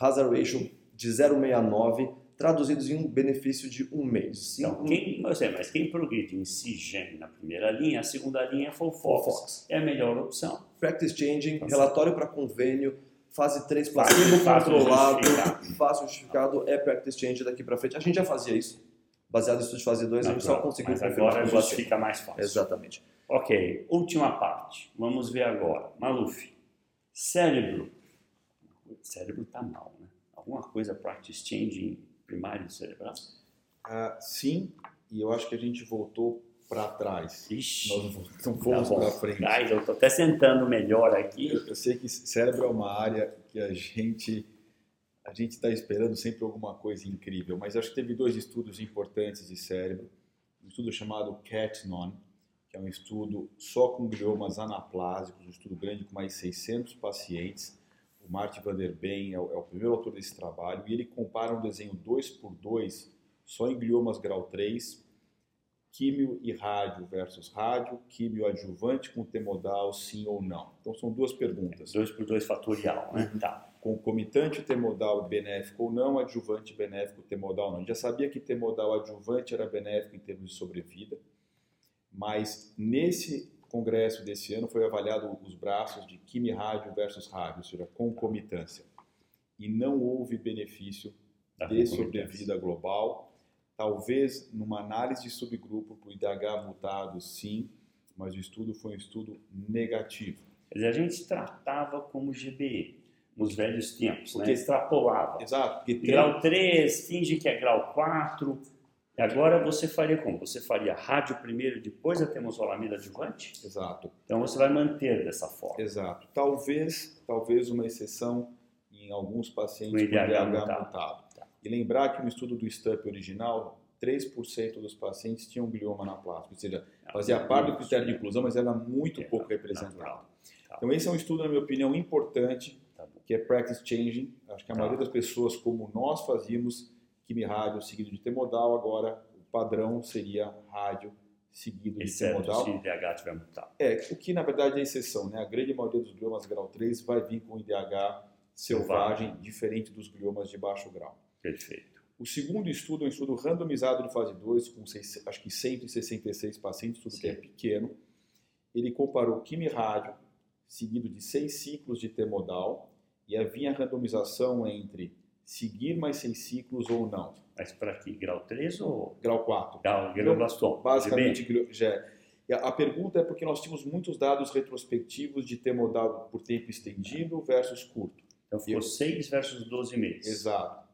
hazard ratio de 0,69, traduzidos em um benefício de um mês. Então, quem, mas, é, mas quem progride em CIGEN na primeira linha, a segunda linha é Full Fox. Fox. É a melhor opção. Practice Changing, Nossa. relatório para convênio, fase 3, placebo controlado, fácil justificado, é Practice Change daqui para frente. A gente já fazia isso, baseado em estudo de fase 2, a gente só conseguiu mas agora justifica mais fácil. Exatamente. Ok, última parte. Vamos ver agora. Maluf, cérebro o cérebro está mal, né? Alguma coisa practice changing primário cerebral? Ah, sim, e eu acho que a gente voltou para trás. Ixi, Nós não fomos tá para frente. Ai, eu estou até sentando melhor aqui. Eu, eu, sei que cérebro é uma área que a gente a gente está esperando sempre alguma coisa incrível, mas acho que teve dois estudos importantes de cérebro. Um estudo chamado CATNON, que é um estudo só com gliomas anaplásicos, um estudo grande com mais 600 pacientes, o Martin van der Been é o, é o, primeiro autor desse trabalho, e ele compara um desenho 2 por 2 só em gliomas grau 3, químio e rádio versus rádio, químio adjuvante com temodal, sim ou não. Então são duas perguntas. 2 por 2 fatorial, né? Uhum. Tá. Concomitante temodal benéfico ou não, adjuvante benéfico temodal não. A gente já sabia que temodal adjuvante era benéfico em termos de sobrevida, mas nesse congresso desse ano foi avaliado os braços de quimi rádio versus rádio, ou seja, concomitância. E não houve benefício de sobrevida global. Talvez numa análise de subgrupo para o IDH mutado, sim, mas o estudo foi um estudo negativo. Quer dizer, a gente tratava como GBE nos velhos tempos, porque, né? extrapolava. Exato. Porque grau 3, finge que é grau 4, e agora você faria como? Você faria rádio primeiro, depois a temozolomida adjuvante? Exato. Então você vai manter dessa forma. Exato. Talvez, talvez uma exceção em alguns pacientes com IDH, IDH mutado. mutado. Tá. E lembrar que no estudo do STUP original, 3% dos pacientes tinham glioma na plástica, ou seja, ah, fazia parte do critério de inclusão, mas era muito é, pouco representado. Tá. Então esse é um estudo, na minha opinião, importante, tá que é practice changing. Acho que a tá. maioria das pessoas, como nós fazíamos, quimi rádio seguido de T-modal, agora o padrão seria rádio seguido de T-modal. se o IDH tiver mutado. É, o que na verdade é exceção, né? A grande maioria dos gliomas grau 3 vai vir com IDH selvagem, diferente dos gliomas de baixo grau. Perfeito. O segundo estudo é um estudo randomizado de fase 2, com seis, acho que 166 pacientes, estudo Sim. que é pequeno. Ele comparou quimi rádio seguido de seis ciclos de T-modal e havia randomização entre seguir mais seis ciclos ou não. Mas para que? Grau 3 ou? Grau 4. Grau, glioblastoma. Basicamente, já. A pergunta é porque nós tínhamos muitos dados retrospectivos de ter modal por tempo estendido versus curto. Então ficou 6 versus 12 meses. Exato.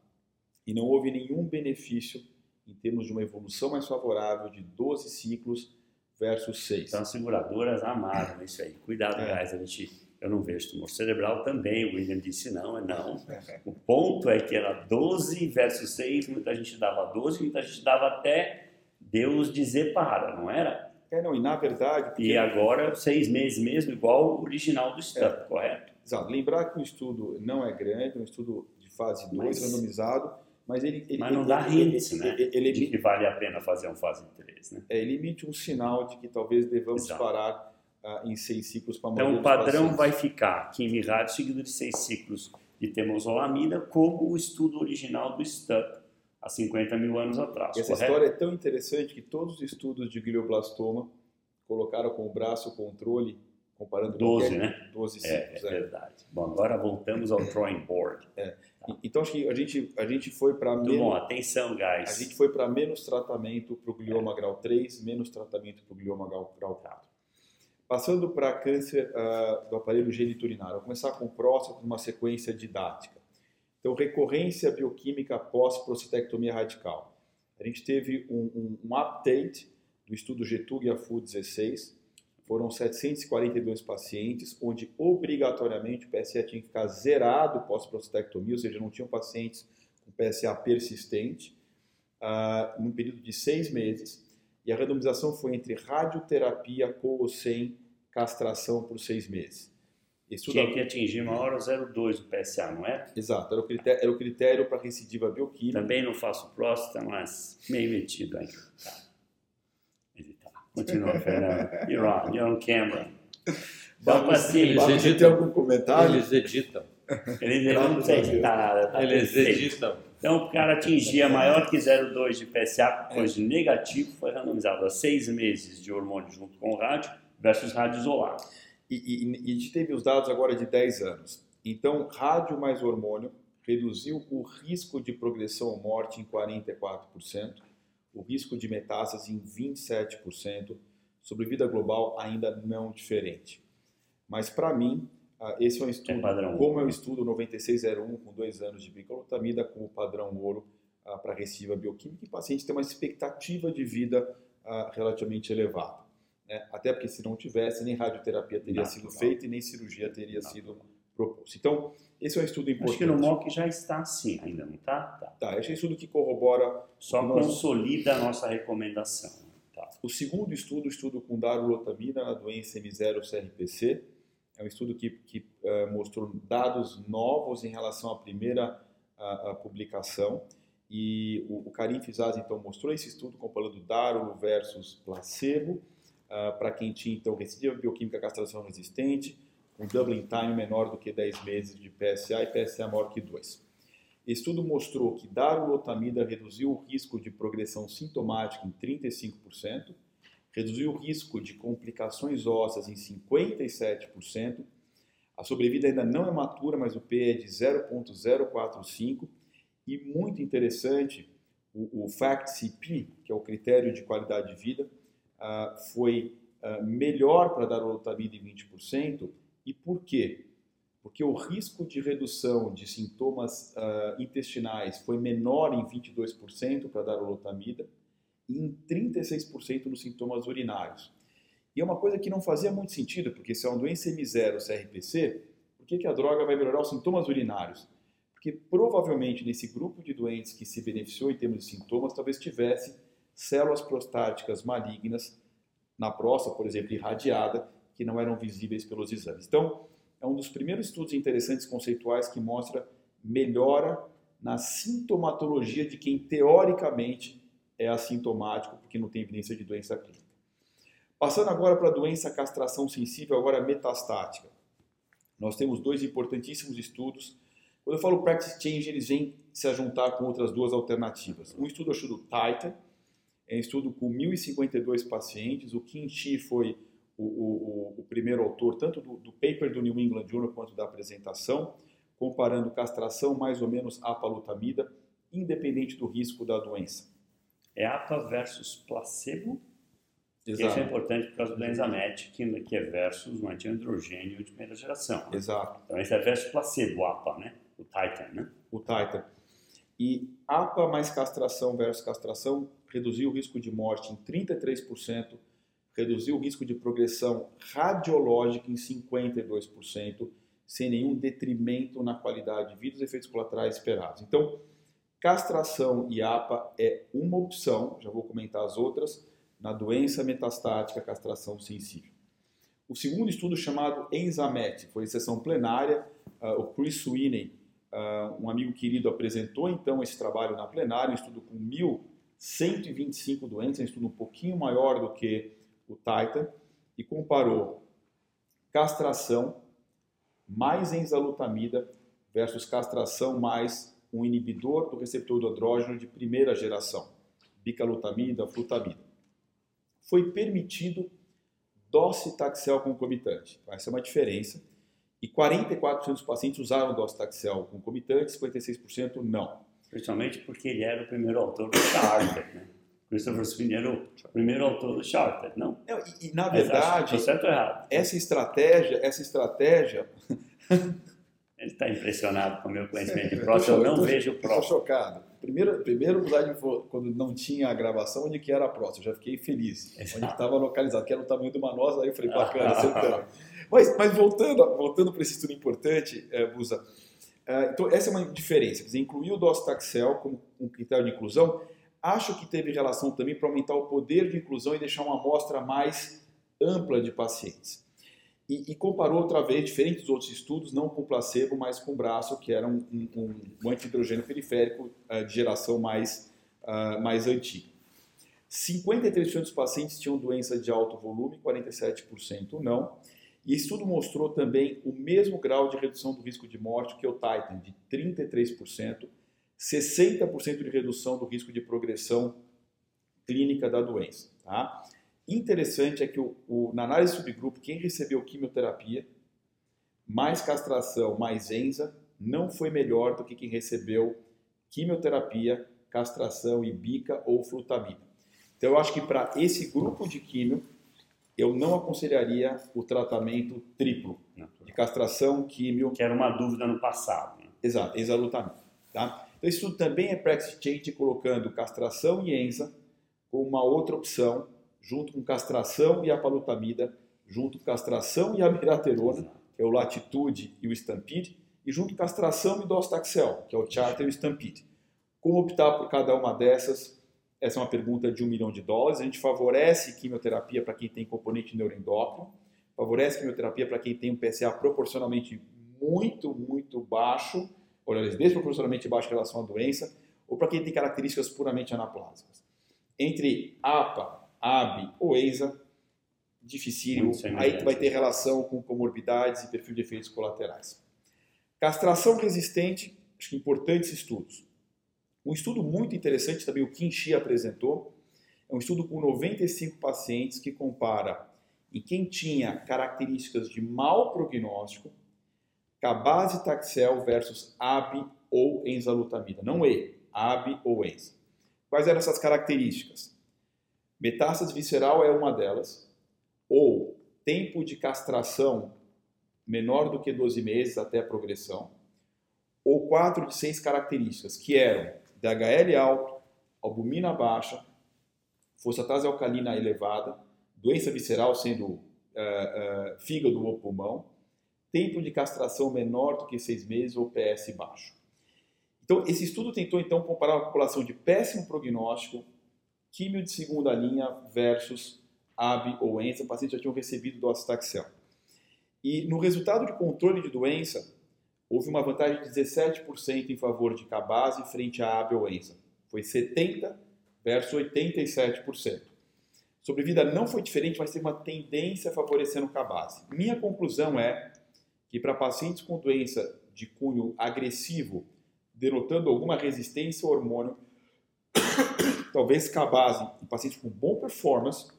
E não houve nenhum benefício em termos de uma evolução mais favorável de 12 ciclos versus 6. Então as seguradoras amaram isso aí. Cuidado, é. guys, a gente eu não vejo tumor cerebral também. O William disse não, é não. O ponto é que era 12 versus 6, muita gente dava 12, muita gente dava até Deus dizer para, não era? É, não, e na verdade... porque- E agora, seis meses mesmo, igual o original do Stup, correto? Exato. Lembrar que o estudo não é grande, é um estudo de fase 2, Mas- randomizado, mas ele... ele Mas não ele- dá ele- né? Ele, De que vale a pena fazer um fase 3, né? é, ele emite um sinal de que talvez devamos Exato. parar em seis ciclos para a Então o padrão pacientes. vai ficar quimirádio seguido de seis ciclos de temozolomida, como o estudo original do Stup, há 50 mil anos atrás, essa correto? história é tão interessante que todos os estudos de glioblastoma colocaram com o braço o controle, comparando 12, qualquer- né? 12 É, ciclos. é é. verdade. Bom, agora voltamos ao drawing board. E- Então acho que a gente, a gente foi para Muito bom, menos, atenção, a guys. gente foi para menos tratamento para o glioma grau 3, menos tratamento para o glioma grau 4. Passando para câncer ah, do aparelho geniturinário, vou começar com próstata numa sequência didática. Então, recorrência bioquímica pós-prostatectomia radical. A gente teve um, um, um update do estudo GETUG e AFU 16. Foram 742 pacientes, onde obrigatoriamente o PSA tinha que ficar zerado pós-prostatectomia, ou seja, não tinham pacientes com PSA persistente, ah, num período de seis meses. E a randomização foi entre radioterapia com ou sem castração por seis meses. Estudo Tinha que atingir maior ou 0,2 do PSA, não é? Exato, era o critério, era o critério para recidiva bioquímica. Também não faço próstata, mas meio metido ainda. Tá. Tá. Continua, Fernando. You're on, you're on camera. Eles Você tem editam. algum comentário? Eles editam. Ele não sei se tá nada. Tá Eles perfeito. editam. Então, o cara atingia maior que 0,2 de PSA, coisa de negativo, foi randomizado a seis meses de hormônio junto com o rádio versus rádio isolado. E, e- e a gente teve os dados agora de 10 anos. Então, rádio mais hormônio reduziu o risco de progressão ou morte em 44%, o risco de metástase em 27%, sobrevida global ainda não diferente. Mas, para mim, esse é um estudo, padrão como é o estudo 9601, com dois anos de bicalutamida, com o padrão ouro para recidiva bioquímica, e pacientes têm uma expectativa de vida ah, relativamente elevada. né? Até porque, se não tivesse, nem radioterapia teria sido feita e nem cirurgia teria sido proposta. Então, esse é um estudo importante. Acho que no MOC já está assim, ainda não está? Tá. Tá, esse é um estudo que corrobora Só Nós- consolida a nossa recomendação. Tá. O segundo estudo, o estudo com darulotamina na doença M0-CRPC, é um estudo que, que eh, mostrou dados novos em relação à primeira ah, ah, publicação. E o, o Karim Fizaz, então, mostrou esse estudo comparando darulo versus placebo, para quem tinha, então, recidiva bioquímica castração resistente, com doubling time menor do que 10 meses de PSA e PSA maior que 2. Esse estudo mostrou que darulotamida reduziu o risco de progressão sintomática em 35%, reduziu o risco de complicações ósseas em 57%. A sobrevida ainda não é matura, mas o P é de 0.045 e muito interessante, o, o FACT-CP, que é o critério de qualidade de vida, ah, foi ah, melhor para darulotamida em 20%. E por quê? Porque o risco de redução de sintomas ah, intestinais foi menor em 22% para darulotamida e em 36% nos sintomas urinários. E é uma coisa que não fazia muito sentido, porque se é uma doença M0 CRPC, por que, que a droga vai melhorar os sintomas urinários? Porque provavelmente nesse grupo de doentes que se beneficiou em termos de sintomas, talvez tivesse células prostáticas malignas na próstata, por exemplo, irradiada, que não eram visíveis pelos exames. Então, é um dos primeiros estudos interessantes conceituais que mostra melhora na sintomatologia de quem teoricamente é assintomático, porque não tem evidência de doença clínica. Passando agora para a doença castração sensível, agora metastática. Nós temos dois importantíssimos estudos. Quando eu falo practice change, eles vêm se juntar com outras duas alternativas. Um estudo é o estudo Titan, é um estudo com 1.052 pacientes. O Kim Chi foi o, o, o, primeiro autor, tanto do, do, paper do New England Journal quanto da apresentação, comparando castração mais ou menos apalutamida, independente do risco da doença. É APA versus placebo? Exato. Isso é importante por causa do Enzamet, que, que é versus um antiandrogênio de primeira geração. Né? Exato. Então esse é versus placebo, APA, né? O Titan, né? O Titan. E APA mais castração versus castração reduziu o risco de morte em 33%, reduziu o risco de progressão radiológica em 52%, sem nenhum detrimento na qualidade de vida e os efeitos colaterais esperados. Então, castração e APA é uma opção, já vou comentar as outras, na doença metastática castração sensível. O segundo estudo chamado ENZAMET, foi sessão plenária, uh, o Chris Sweeney, uh, um amigo querido, apresentou então esse trabalho na plenária, um estudo com 1.125 doentes, um estudo um pouquinho maior do que o Titan, e comparou castração mais enzalutamida versus castração mais um inibidor do receptor do andrógeno de primeira geração, bicalutamida, flutamida. Foi permitido docetaxel concomitante. Essa é uma diferença. E 44% dos pacientes usaram docetaxel concomitante, 56% não. Principalmente porque ele era o primeiro autor do Charter, né? Christopher Sweeney era o primeiro autor do Charter, não? não e, e, na verdade, certo ou errado? essa estratégia, essa estratégia Ele está impressionado com o meu conhecimento de próstata, eu não vejo próstata. Estou chocado. Primeiro, primeiro quando não tinha a gravação, onde que era a próstata, eu já fiquei feliz. Exato. Onde estava localizado, que era o tamanho de uma noz, aí eu falei, bacana, acertamos. mas, mas voltando, voltando para esse estudo importante, é, Busa, é, então essa é uma diferença. Quer dizer, incluir o docetaxel como um critério de inclusão, acho que teve relação também para aumentar o poder de inclusão e deixar uma amostra mais ampla de pacientes. E, e, comparou outra vez, diferente dos outros estudos, não com placebo, mas com braço, que era um, um, um anti-hidrogênio periférico uh, de geração mais, uh, mais antiga. 53% dos pacientes tinham doença de alto volume, 47% não. E estudo mostrou também o mesmo grau de redução do risco de morte que o Titan, de 33%, 60% de redução do risco de progressão clínica da doença. Tá? Interessante é que o, o, na análise subgrupo, quem recebeu quimioterapia, mais castração, mais ENZA, não foi melhor do que quem recebeu quimioterapia, castração, ibica ou flutamida. Então eu acho que para esse grupo de químio, eu não aconselharia o tratamento triplo de castração, químio. Que era uma dúvida no passado. Né? Exato, exalutamida. Tá? Então isso também é practice change colocando castração e ENZA como uma outra opção junto com castração e a palutamida, junto com castração e a miraterona, que é o Latitude e o Stampede, e junto com castração e docetaxel, que é o Charter e o Stampede. Como optar por cada uma dessas? Essa é uma pergunta de um milhão de dólares. A gente favorece quimioterapia para quem tem componente neuroendócrino, favorece quimioterapia para quem tem um PSA proporcionalmente muito, muito baixo, ou desproporcionalmente baixo em relação à doença, ou para quem tem características puramente anaplásicas. Entre APA, AB ou EISA, dificílimo. Aí vai ter relação com comorbidades e perfil de efeitos colaterais. Castração resistente, acho que importantes estudos. Um estudo muito interessante também o Kinshi apresentou, é um estudo com 95 pacientes que compara em quem tinha características de mau prognóstico, cabase taxel versus AB ou enzalutamida, não E, AB ou enza. Quais eram essas características? Metástase visceral é uma delas, ou tempo de castração menor do que 12 meses até a progressão, ou quatro de seis características, que eram DHL alto, albumina baixa, fosfatase alcalina elevada, doença visceral sendo uh, uh, fígado ou pulmão, tempo de castração menor do que seis meses ou PS baixo. Então, esse estudo tentou então comparar uma população de péssimo prognóstico químio de segunda linha versus AB ou ENSA, o paciente já tinham recebido docetaxel. E no resultado de controle de doença, houve uma vantagem de 17% em favor de Cabase frente a AB ou ENSA. Foi 70% versus 87%. Sobrevida não foi diferente, mas teve uma tendência favorecendo Cabase. Minha conclusão é que para pacientes com doença de cunho agressivo, denotando alguma resistência ao hormônio, talvez Cabase, em pacientes com bom performance,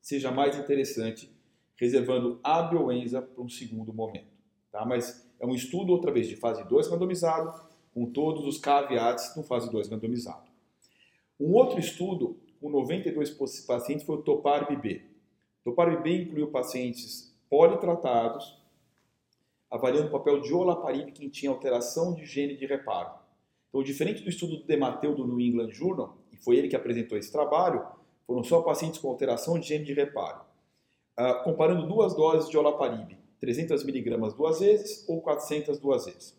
seja mais interessante, reservando a bioenza para um segundo momento. Tá? Mas é um estudo, outra vez, de fase 2 randomizado, com todos os caveats no fase 2 randomizado. Um outro estudo, com 92 pacientes, foi o TOPAR-BB. TOPAR-BB incluiu pacientes politratados, avaliando o papel de olaparib quem tinha alteração de gene de reparo. Então, diferente do estudo do Demateu do New England Journal, e foi ele que apresentou esse trabalho, foram só pacientes com alteração de gene de reparo. Uh, comparando duas doses de olaparib, 300 mg duas vezes ou 400 duas vezes.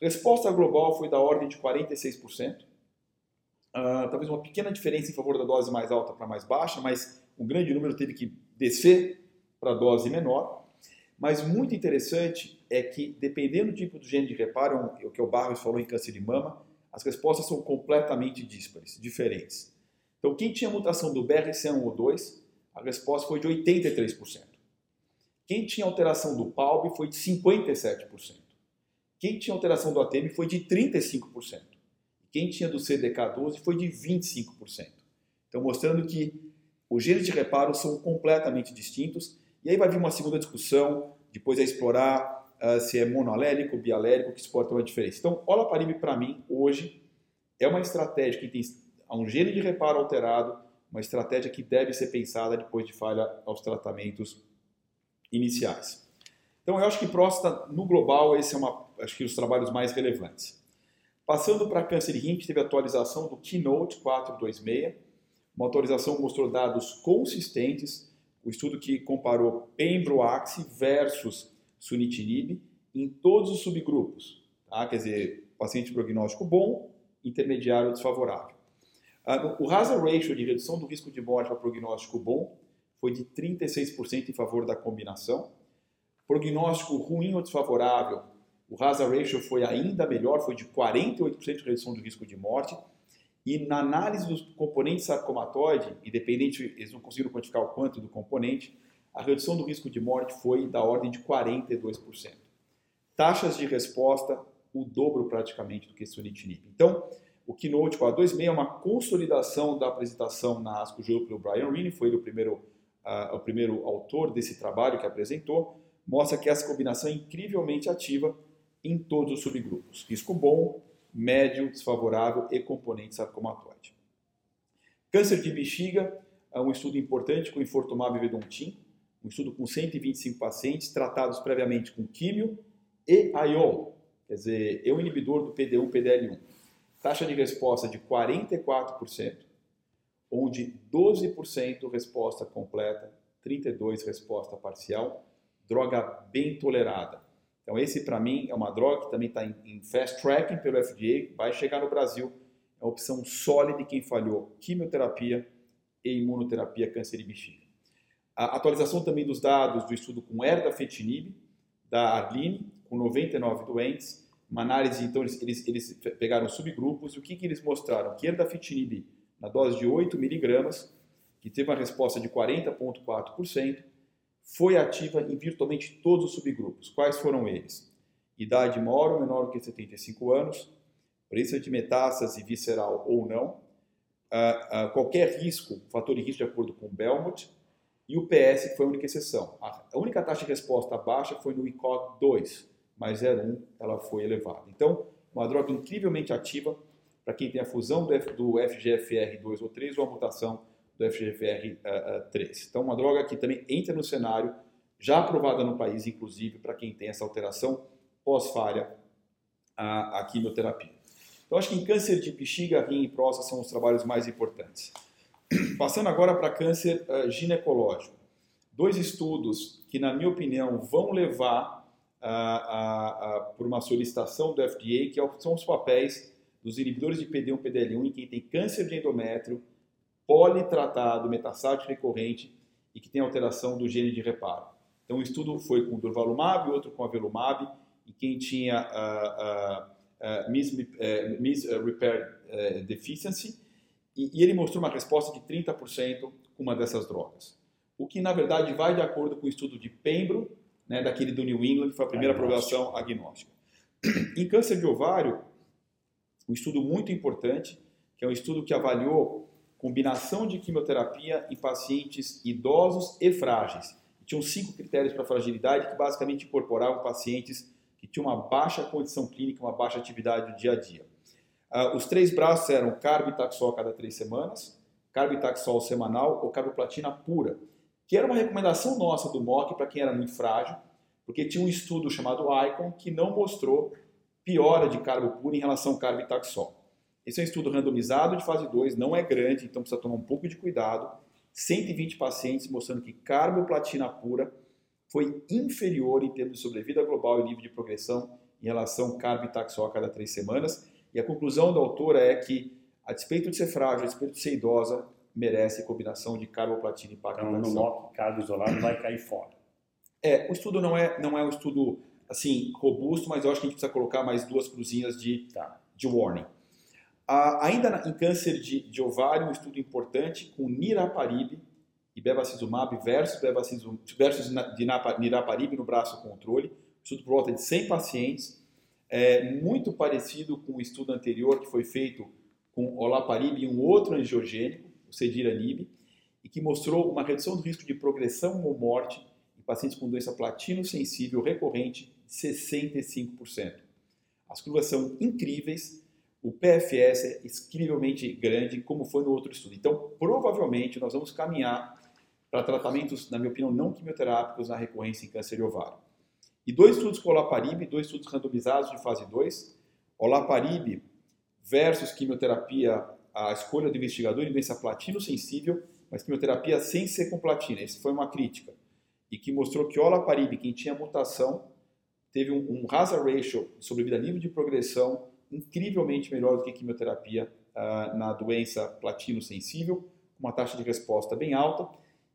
Resposta global foi da ordem de 46%. uh, talvez uma pequena diferença em favor da dose mais alta para mais baixa, mas um grande número teve que descer para a dose menor. Mas muito interessante é que, dependendo do tipo de gene de reparo, o que o Barros falou em câncer de mama, as respostas são completamente díspares, diferentes. Então, quem tinha mutação do BRCA1 ou 2, a resposta foi de 83%. Quem tinha alteração do PALB foi de 57%. Quem tinha alteração do ATM foi de 35%. Quem tinha do CDK12 foi de 25%. Então, mostrando que os genes de reparo são completamente distintos. E aí vai vir uma segunda discussão, depois é explorar uh, se é monoalérico, bialérico, que ter uma diferença. Então, olaparib, para mim, hoje, é uma estratégia que tem um gene de reparo alterado, uma estratégia que deve ser pensada depois de falha aos tratamentos iniciais. Então, eu acho que próstata, no global, esse é uma, acho que os trabalhos mais relevantes. Passando para câncer de rim, teve atualização do Keynote 426. Uma atualização mostrou dados consistentes. O estudo que comparou Pembroaxi versus Sunitinib em todos os subgrupos. Tá? Quer dizer, paciente prognóstico bom, intermediário ou desfavorável. Ah, o hazard ratio de redução do risco de morte para prognóstico bom foi de 36% em favor da combinação. Prognóstico ruim ou desfavorável, o hazard ratio foi ainda melhor, foi de 48% de redução do risco de morte. E na análise dos componentes sarcomatoide, independente, eles não conseguiram quantificar o quanto do componente, a redução do risco de morte foi da ordem de 42%. Taxas de resposta, o dobro praticamente do que sunitinib. Então, o Keynote 426 é uma consolidação da apresentação na ASCO junto pelo Brian Rini, foi ele o primeiro, uh, o primeiro autor desse trabalho que apresentou, mostra que essa combinação é incrivelmente ativa em todos os subgrupos. Risco bom, médio, desfavorável e componente sarcomatoide. Câncer de bexiga é um estudo importante com infortumab vedotin, um estudo com 125 pacientes tratados previamente com químio e IO, quer dizer, é inibidor do PD1 PDL1. Taxa de resposta de 44%, onde 12% resposta completa, 32% resposta parcial, droga bem tolerada então, esse para mim é uma droga que também está em, fast tracking pelo FDA, vai chegar no Brasil. É a opção sólida de quem falhou quimioterapia e imunoterapia câncer de bexiga. A atualização também dos dados do estudo com erdafetinib, da Arline, com 99 doentes. Uma análise, então, eles, eles, eles pegaram subgrupos e o que, que eles mostraram? Que erdafetinib, na dose de 8 miligramas, que teve uma resposta de 40,4%, foi ativa em virtualmente todos os subgrupos. Quais foram eles? Idade maior ou menor do que 75 anos, presença de metástase visceral ou não, uh, uh, qualquer risco, fator de risco de acordo com Belmont, e o PS, foi a única exceção. A, única taxa de resposta baixa foi no ICOG 2, mas 0,1 ela foi elevada. Então, uma droga incrivelmente ativa para quem tem a fusão do, F, do FGFR2 ou 3 ou a mutação do FGFR3. Eh, eh, então, uma droga que também entra no cenário, já aprovada no país, inclusive, para quem tem essa alteração pós-falha a, a quimioterapia. Então, acho que em câncer de bexiga, rim e próstata são os trabalhos mais importantes. Passando agora para câncer uh, ginecológico. Dois estudos que, na minha opinião, vão levar uh, a, a, por uma solicitação do FDA, que é são os papéis dos inibidores de PD1 PDL1 em quem tem câncer de endométrio politratado metastático recorrente e que tem alteração do gene de reparo. Então, o estudo foi com durvalumab, outro com avelumab, e quem tinha uh, uh, uh, mis, uh, mis repair deficiency, e, e, ele mostrou uma resposta de 30% com uma dessas drogas. O que, na verdade, vai de acordo com o estudo de Pembro, né, daquele do New England, que foi a primeira aprovação agnóstica. Em câncer de ovário, um estudo muito importante, que é um estudo que avaliou combinação de quimioterapia em pacientes idosos e frágeis. Tinham cinco critérios para fragilidade que basicamente incorporavam pacientes que tinham uma baixa condição clínica, uma baixa atividade do dia a dia. Uh, os três braços eram carbitaxol a cada três semanas, carbitaxol semanal ou carboplatina pura, que era uma recomendação nossa do MOC para quem era muito frágil, porque tinha um estudo chamado ICON que não mostrou piora de carbo puro em relação ao carbitaxol. Esse é um estudo randomizado de fase 2, não é grande, então precisa tomar um pouco de cuidado. 120 pacientes mostrando que carboplatina pura foi inferior em termos de sobrevida global e nível de progressão em relação ao carbitaxol a cada três semanas. E a conclusão da autora é que a despeito de ser frágil, a despeito de ser idosa, merece combinação de carboplatina e Então, no paclitaxel. mock, cargo isolado vai cair fora. É, o estudo não é, não é um estudo assim robusto, mas eu acho que a gente precisa colocar mais duas cruzinhas de, Tá. de warning. Ah, ainda na- em câncer de, de ovário, um estudo importante com niraparib e bevacizumab versus, bevacizum, versus na- de niraparib no braço controle. Estudo por volta de 100 pacientes, é, muito parecido com o estudo anterior que foi feito com olaparib e um outro angiogênico, o cediranib, e que mostrou uma redução do risco de progressão ou morte em pacientes com doença platino sensível recorrente de 65%. As curvas são incríveis, o PFS é incrivelmente grande, como foi no outro estudo. Então, provavelmente, nós vamos caminhar para tratamentos, na minha opinião, não quimioterápicos na recorrência em câncer de ovário. E dois estudos com olaparib, dois estudos randomizados de fase 2, olaparib versus quimioterapia, a escolha do investigador em doença platino sensível, mas quimioterapia sem ser com platina. Essa foi uma crítica. E que mostrou que olaparib, quem tinha mutação, teve um, um hazard ratio de sobrevida livre de progressão incrivelmente melhor do que quimioterapia ah, na doença platino sensível, uma taxa de resposta bem alta.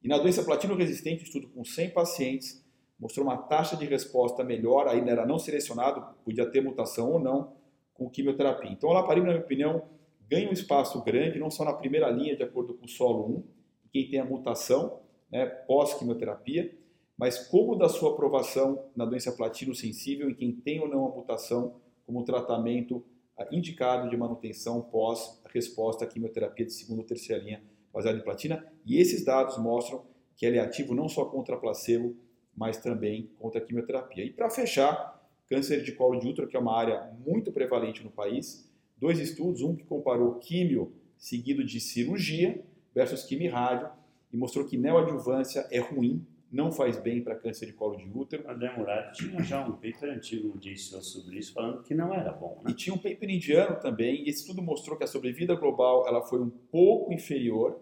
E na doença platino resistente, estudo com 100 pacientes, mostrou uma taxa de resposta melhor, ainda era não selecionado, podia ter mutação ou não, com quimioterapia. Então, a olaparib, na minha opinião, ganha um espaço grande, não só na primeira linha, de acordo com o solo 1, quem tem a mutação, né, pós-quimioterapia, mas como da sua aprovação na doença platino sensível em quem tem ou não a mutação como tratamento ah, indicado de manutenção pós-resposta à quimioterapia de segunda ou terceira linha baseada em platina. E esses dados mostram que ele é ativo não só contra placebo, mas também contra a quimioterapia. E para fechar, câncer de colo de útero, que é uma área muito prevalente no país, dois estudos, um que comparou químio seguido de cirurgia versus quimio e rádio, e mostrou que neoadjuvância é ruim, não faz bem para câncer de colo de útero. André Murad tinha já um paper antigo disso sobre isso, falando que não era bom, né? E tinha um paper indiano também, e esse estudo mostrou que a sobrevida global ela foi um pouco inferior,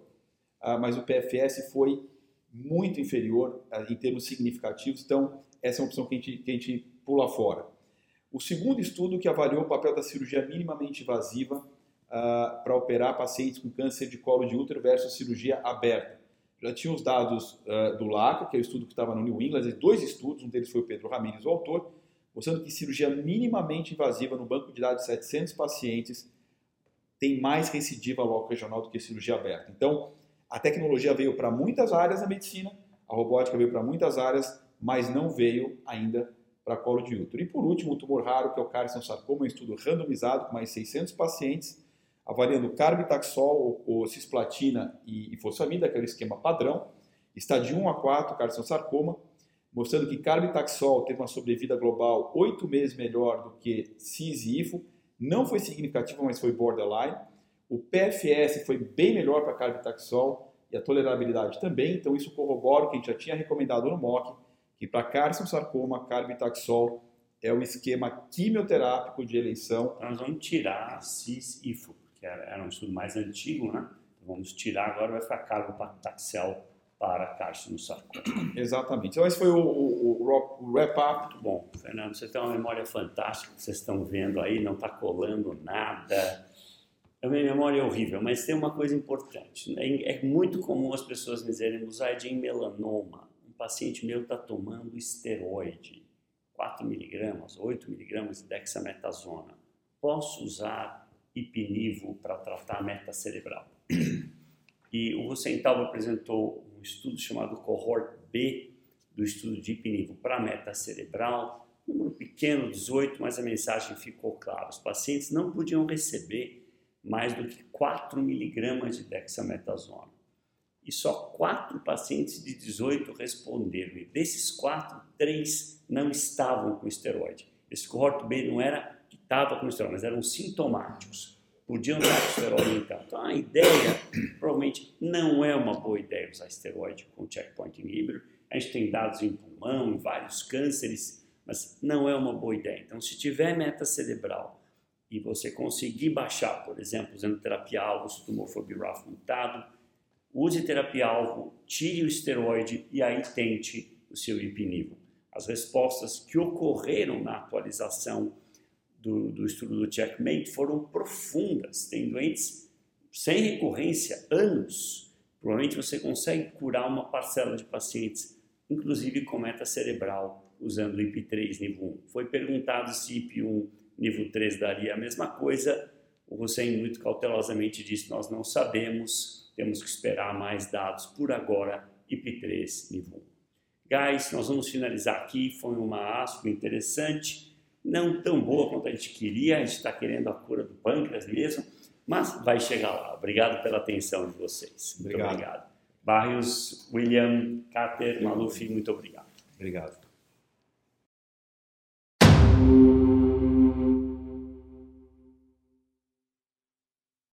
ah, mas o PFS foi muito inferior ah, em termos significativos, então essa é uma opção que a gente, que a gente pula fora. O segundo estudo que avaliou o papel da cirurgia minimamente invasiva ah, para operar pacientes com câncer de colo de útero versus cirurgia aberta. Já tinha os dados ah, do LACA, que é o estudo que estava no New England, dois estudos, um deles foi o Pedro Ramírez, o autor, mostrando que cirurgia minimamente invasiva no banco de dados de 700 pacientes tem mais recidiva local regional do que cirurgia aberta. Então, a tecnologia veio para muitas áreas da medicina, a robótica veio para muitas áreas, mas não veio ainda para colo de útero. E por último, o tumor raro, que é o carcinoma um estudo randomizado com mais 600 pacientes, avaliando carbitaxol, ou cisplatina e, fosfamida, que é o esquema padrão, estádio 1 a 4, carcinoma, mostrando que carbitaxol teve uma sobrevida global 8 meses melhor do que cis e ifo, não foi significativo, mas foi borderline. O PFS foi bem melhor para carbitaxol e a tolerabilidade também, então isso corrobora o que a gente já tinha recomendado no MOC, que para carcinoma, carbitaxol é o esquema quimioterápico de eleição. Então nós vamos tirar cis-ifo, que era, era um estudo mais antigo, né? Então, vamos tirar agora, vai ficar carbopactaxel para carcinosarcoma. Exatamente. Então esse foi o, o, o, wrap-up. Bom, Fernando, você tem uma memória fantástica, vocês estão vendo aí, não está colando nada. A minha memória é horrível, mas tem uma coisa importante. É, é muito comum as pessoas me dizerem, em melanoma, um paciente meu está tomando esteroide, 4 miligramas, 8 miligramas de dexametasona. Posso usar ipinivo para tratar a meta cerebral? E o Rosenthal apresentou um estudo chamado Cohort B do estudo de ipinivo para meta cerebral, número pequeno, 18, mas a mensagem ficou clara. Os pacientes não podiam receber mais do que 4 miligramas de dexametasona. E só 4 pacientes de 18 responderam. E desses 4, 3 não estavam com esteroide. Esse cohort B não era que estava com esteroide, mas eram sintomáticos. Podiam com esteroide então. Então a ideia, provavelmente, não é uma boa ideia usar esteroide com checkpoint inhibitor. A gente tem dados em pulmão, em vários cânceres, mas não é uma boa ideia. Então, se tiver meta cerebral e você conseguir baixar, por exemplo, usando terapia-alvo, se o tumor for BRAF mutado, use terapia-alvo, tire o esteroide e aí tente o seu ipinivo. As respostas que ocorreram na atualização do, do estudo do Checkmate foram profundas. Tem doentes sem recorrência, anos, provavelmente você consegue curar uma parcela de pacientes, inclusive com meta cerebral, usando o IP3 nível 1. Foi perguntado se IP1 nível 3 daria a mesma coisa. O Hussein muito cautelosamente disse: Nós não sabemos, temos que esperar mais dados. Por agora, IP3 nível 1. Guys, nós vamos finalizar aqui. Foi uma ASCO interessante, não tão boa quanto a gente queria. A gente está querendo a cura do pâncreas mesmo, mas vai chegar lá. Obrigado pela atenção de vocês. Muito obrigado. obrigado. Barrios, William, Carter, Maluf, muito obrigado. Obrigado.